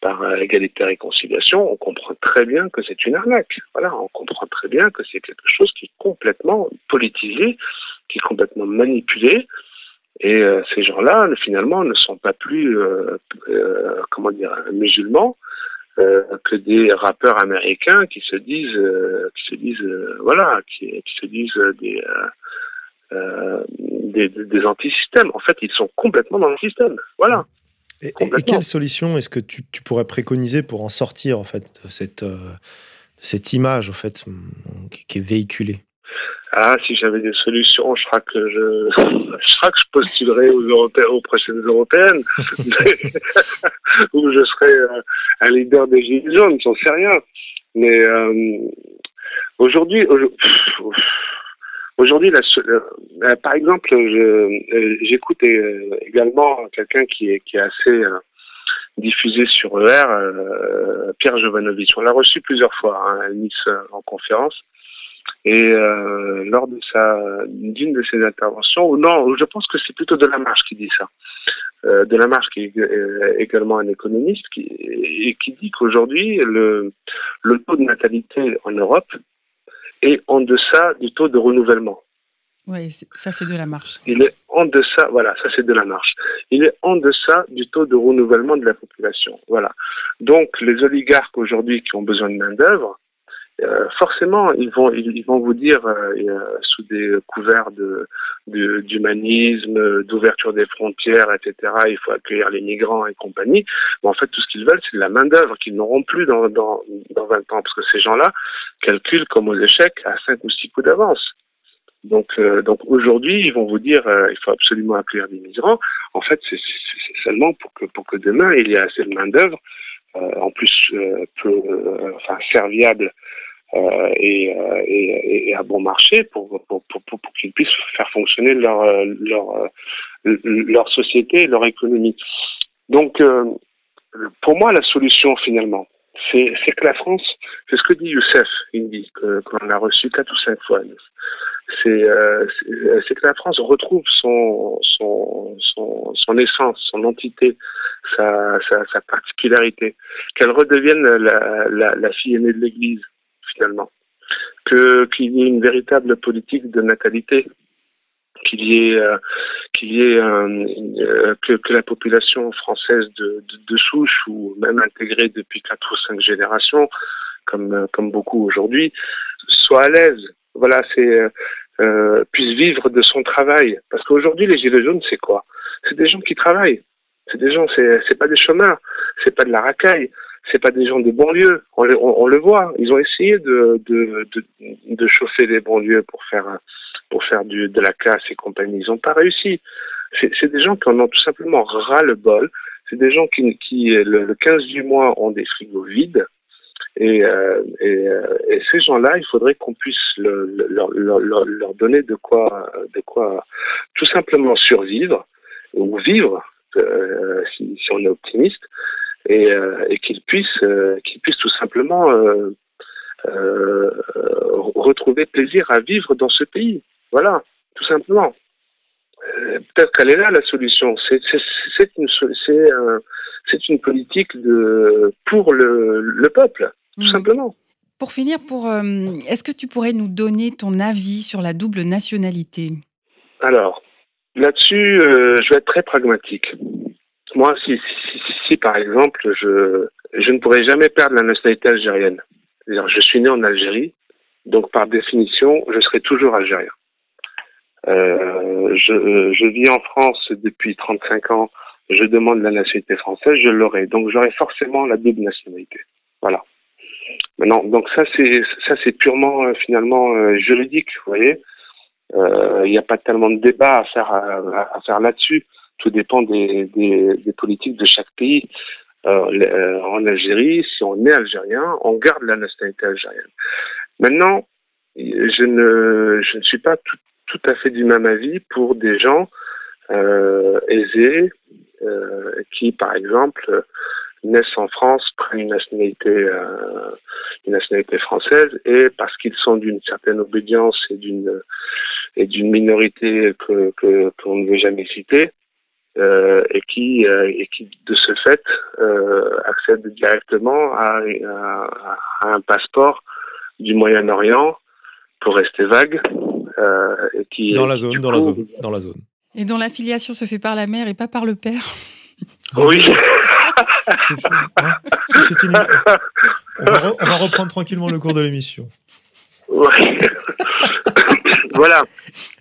par égalité réconciliation, on comprend très bien que c'est une arnaque. Voilà, on comprend très bien que c'est quelque chose qui est complètement politisé, qui est complètement manipulé. Et ces gens-là, finalement, ne sont pas plus, comment dire, musulmans, euh, que des rappeurs américains qui se disent, euh, qui se disent, euh, voilà, qui, qui, se disent des, des, des anti-systèmes. En fait, ils sont complètement dans le système. Voilà. Et, et quelle solution est-ce que tu, tu, pourrais préconiser pour en sortir en fait de cette, cette image en fait qui est véhiculée? Ah, si j'avais des solutions, je crois que je, je je postulerais aux, aux prochaines européennes, où je serais euh, un leader des gilets jaunes, j'en sais rien. Mais euh, aujourd'hui, aujourd'hui, euh, par exemple, j'écoute également quelqu'un qui est qui est assez diffusé sur ER, Pierre Jovanovic. On l'a reçu plusieurs fois hein, à Nice en conférence. Et euh, lors de sa d'une de ses interventions, non, je pense que c'est plutôt de la marche qui dit ça. Euh, de la marche qui est euh, également un économiste qui, et qui dit qu'aujourd'hui le, le taux de natalité en Europe est en deçà du taux de renouvellement. Oui, ça c'est de la marche. Il est en deçà, voilà, ça c'est de la marche. Il est en deçà du taux de renouvellement de la population. Voilà. Donc les oligarques aujourd'hui qui ont besoin de main d'œuvre, euh, forcément, ils vont, ils, vont vous dire, euh, euh, sous des couverts de, d'humanisme, d'ouverture des frontières, etc., il faut accueillir les migrants et compagnie. Mais en fait, tout ce qu'ils veulent, c'est de la main-d'œuvre qu'ils n'auront plus dans, dans, dans 20 ans, parce que ces gens-là calculent comme aux échecs à 5 ou 6 coups d'avance. Donc, donc aujourd'hui, ils vont vous dire, il faut absolument accueillir des migrants. En fait, c'est, seulement pour que, pour que demain, il y ait assez de main-d'œuvre, en plus peu, enfin, serviable euh, et, euh, et, à bon marché pour, pour, pour, qu'ils puissent faire fonctionner leur, leur, leur société, leur économie. Donc, euh, pour moi, la solution finalement, c'est que la France, c'est ce que dit Youssef il dit qu'on a reçu quatre ou cinq fois. C'est euh, que la France retrouve son, son, son, essence, son entité, sa, sa, particularité, qu'elle redevienne la fille aînée de l'Église, finalement. Que qu'il y ait une véritable politique de natalité, qu'il y ait euh, qu'il y ait euh, que, la population française de, souche ou même intégrée depuis quatre ou cinq générations, comme euh, comme beaucoup aujourd'hui, soit à l'aise. Voilà, c'est puisse vivre de son travail. Parce qu'aujourd'hui, les gilets jaunes, c'est quoi? C'est des gens qui travaillent. C'est des gens, c'est c'est pas des chômeurs, c'est pas de la racaille, c'est pas des gens de banlieue. On, le voit. Ils ont essayé de, de, de, chauffer les banlieues pour faire, pour faire de la casse et compagnie. Ils n'ont pas réussi. C'est des gens qui en ont tout simplement ras le bol. C'est des gens qui, le, 15 du mois, ont des frigos vides. Et, euh, euh, ces gens-là, il faudrait qu'on puisse le, leur, leur, donner de quoi, de quoi tout simplement survivre ou vivre, euh, si, on est optimiste, et, euh, et qu'ils puissent, euh, qu'ils puissent tout simplement euh, retrouver plaisir à vivre dans ce pays. Voilà, tout simplement. Peut-être qu'elle est là la solution. C'est une, politique de pour le, le peuple, tout mmh. simplement. Pour finir, pour, est-ce que tu pourrais nous donner ton avis sur la double nationalité? Alors, là-dessus, je vais être très pragmatique. Moi, si, si, si, par exemple, je, je ne pourrais jamais perdre la nationalité algérienne. Je suis né en Algérie, donc par définition, je serai toujours algérien. Euh, je, je, vis en France depuis 35 ans, je demande la nationalité française, je l'aurai. Donc j'aurai forcément la double nationalité. Voilà. Maintenant, donc ça c'est ça c'est purement euh, finalement euh, juridique, vous voyez. Euh, il n'y a pas tellement de débat à faire à faire là-dessus tout dépend des, politiques de chaque pays. Euh, en Algérie, si on est algérien, on garde la nationalité algérienne. Maintenant, je ne, suis pas tout, à fait du même avis pour des gens euh, aisés euh, qui, par exemple, naissent en France, prennent une nationalité, française et parce qu'ils sont d'une certaine obédience et d'une et d'une minorité que qu'on ne veut jamais citer euh, et qui euh, et qui de ce fait euh, accèdent directement à, à, à, un passeport du Moyen-Orient pour rester vague euh, et qui dans la zone, dans la zone, dans la zone. Et dont l'affiliation se fait par la mère et pas par le père. Oui. Hein on, va on, va reprendre tranquillement le cours de l'émission. Oui. voilà.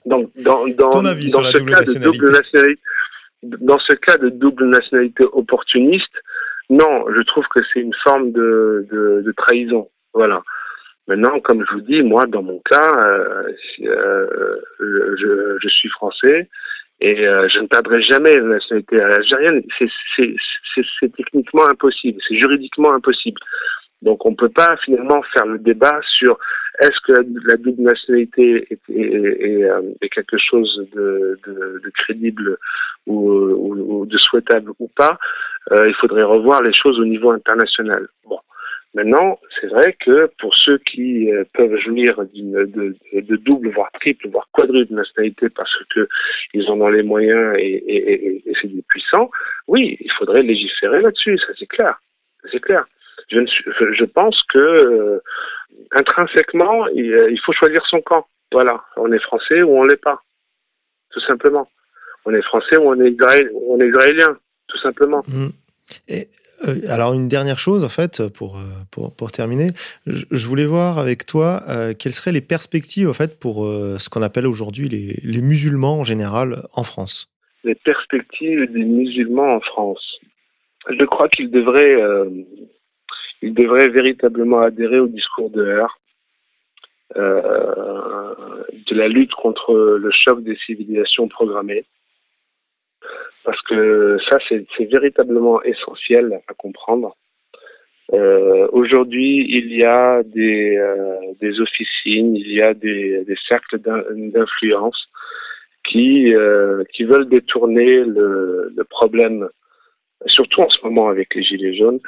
Donc, dans, dans, Ton avis dans sur ce la double cas nationalité. de double nationalité, dans ce cas de double nationalité opportuniste, non, je trouve que c'est une forme de, de, trahison. Voilà. Maintenant, comme je vous dis, moi, dans mon cas, euh, euh, je, je, suis français et euh, je ne perdrai jamais la nationalité algérienne. C'est techniquement impossible, c'est juridiquement impossible. Donc on ne peut pas finalement faire le débat sur est-ce que la, double nationalité est, euh, quelque chose de, crédible ou, de souhaitable ou pas. Euh, il faudrait revoir les choses au niveau international. Bon. Maintenant, c'est vrai que pour ceux qui euh, peuvent jouir de, de, de, double, voire triple, voire quadruple nationalité parce que ils en ont les moyens et, et, et c'est des puissants, oui, il faudrait légiférer là-dessus, ça c'est clair. C'est clair. Je, ne suis, je, pense que euh, intrinsèquement, il, il, faut choisir son camp. Voilà, on est français ou on l'est pas, tout simplement. On est français ou on est, israélien, on est israélien, tout simplement. Mmh. Et euh, alors une dernière chose en fait pour pour, pour terminer, je, je, voulais voir avec toi euh, quelles seraient les perspectives en fait pour euh, ce qu'on appelle aujourd'hui les, les musulmans en général en France? Les perspectives des musulmans en France. Je crois qu'ils devraient euh, ils devraient véritablement adhérer au discours de Heer, euh, de la lutte contre le choc des civilisations programmées. Parce que ça, c'est véritablement essentiel à comprendre. Euh, Aujourd'hui, il y a des, euh, des, officines, il y a des, cercles d'influence qui, euh, qui veulent détourner le problème, surtout en ce moment avec les Gilets jaunes,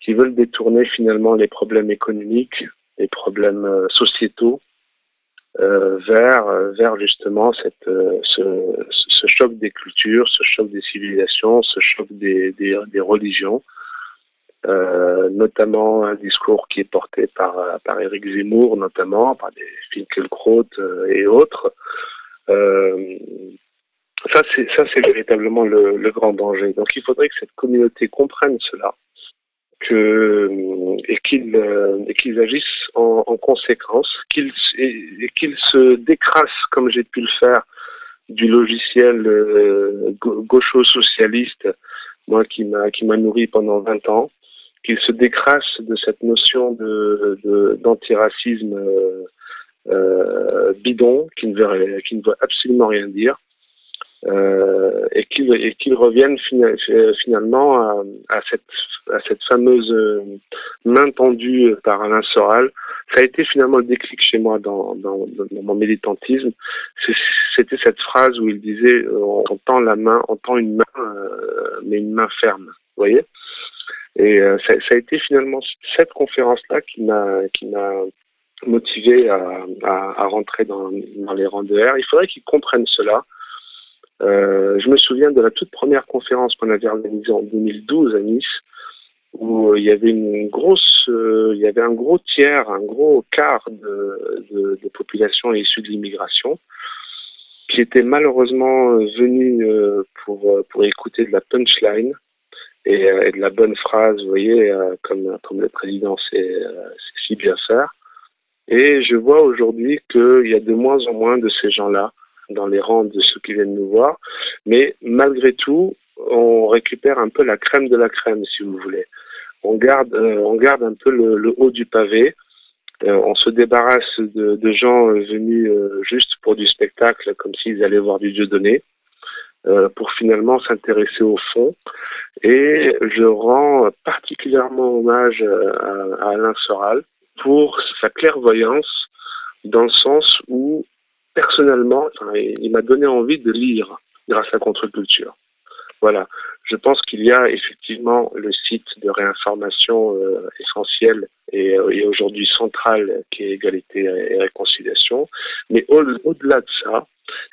qui veulent détourner finalement les problèmes économiques, les problèmes euh, sociétaux euh, vers vers justement cette euh, ce, choc des cultures, ce choc des civilisations, ce choc des des, religions, euh, notamment un discours qui est porté par par Éric Zemmour, notamment par des et autres. ça c'est véritablement le, le grand danger. Donc il faudrait que cette communauté comprenne cela que, et qu'ils et qu'ils agissent en, en conséquence, qu'ils et, qu'ils se décrassent comme j'ai pu le faire du logiciel euh, gaucho-socialiste, moi qui m'a qui m'a nourri pendant 20 ans, qu'ils se décrassent de cette notion de d'antiracisme euh, euh, bidon qui ne veut qui ne veut absolument rien dire euh, et qu'ils et qu'ils reviennent finalement à, cette fameuse euh, main tendue par Alain Soral. Ça a été finalement le déclic chez moi dans, mon militantisme. C'était cette phrase où il disait euh, on tend la main, on tend une main, euh, mais une main ferme. Vous voyez Et euh, ça, a été finalement cette conférence-là qui m'a motivé à, rentrer dans, dans les rangs de R. Il faudrait qu'ils comprennent cela. Euh, je me souviens de la toute première conférence qu'on avait organisée en 2012 à Nice, où il y avait une grosse, euh, il y avait un gros tiers, un gros quart de, de, de population issue de l'immigration, qui était malheureusement venu euh, pour pour écouter de la punchline et, et, de la bonne phrase, vous voyez, comme comme le président sait si bien faire. Et je vois aujourd'hui qu'il y a de moins en moins de ces gens-là dans les rangs de ceux qui viennent nous voir. Mais malgré tout, on récupère un peu la crème de la crème, si vous voulez. On garde, euh, on garde un peu le, haut du pavé. Euh, on se débarrasse de, gens venus euh, juste pour du spectacle, comme s'ils allaient voir du Dieu donné, pour finalement s'intéresser au fond. Et je rends particulièrement hommage à Alain Soral pour sa clairvoyance dans le sens où, personnellement, il m'a donné envie de lire grâce à Contre-Culture. Voilà. Je pense qu'il y a effectivement le site de réinformation euh, essentiel euh, et aujourd'hui central qui est égalité et réconciliation. Mais au-delà de ça,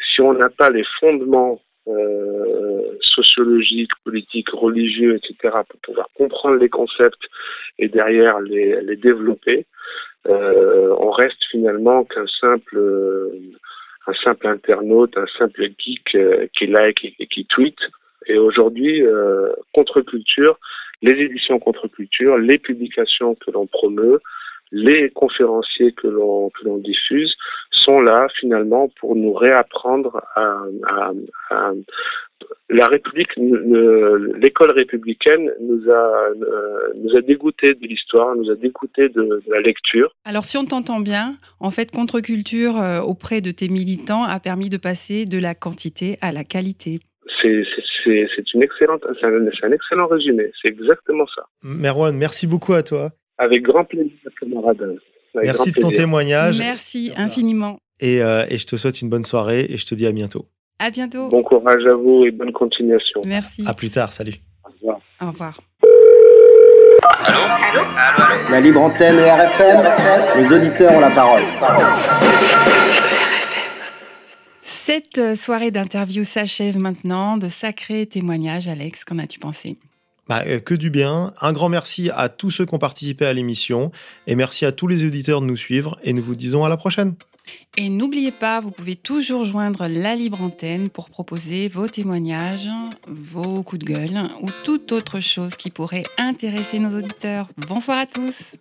si on n'a pas les fondements euh, sociologiques, politiques, religieux, etc., pour pouvoir comprendre les concepts et derrière les, développer, euh, on reste finalement qu'un simple un simple internaute, un simple geek euh, qui like et qui tweet et aujourd'hui, euh, contre-culture, les éditions contre-culture, les publications que l'on promeut, les conférenciers que l'on diffuse sont là finalement pour nous réapprendre à, à, à la République, l'école républicaine nous a euh, nous a dégoûté de l'histoire, nous a dégoûté de, de, la lecture. Alors si on t'entend bien, en fait, contre-culture euh, auprès de tes militants a permis de passer de la quantité à la qualité. C'est c'est une excellente, c'est un, un, excellent résumé. C'est exactement ça. Merwan, merci beaucoup à toi. Avec grand plaisir, camarade. Avec merci de ton témoignage. Merci infiniment. Et, euh, et, je te souhaite une bonne soirée et je te dis à bientôt. À bientôt. Bon courage à vous et bonne continuation. Merci. À plus tard. Salut. Au revoir. Au revoir. Allô? Allô, allô, allô? La libre antenne RFM, les auditeurs ont la parole. Cette soirée d'interview s'achève maintenant. De sacrés témoignages, Alex. Qu'en as-tu pensé? Bah, euh, que du bien. Un grand merci à tous ceux qui ont participé à l'émission et merci à tous les auditeurs de nous suivre et nous vous disons à la prochaine. Et n'oubliez pas, vous pouvez toujours joindre la libre antenne pour proposer vos témoignages, vos coups de gueule ou toute autre chose qui pourrait intéresser nos auditeurs. Bonsoir à tous.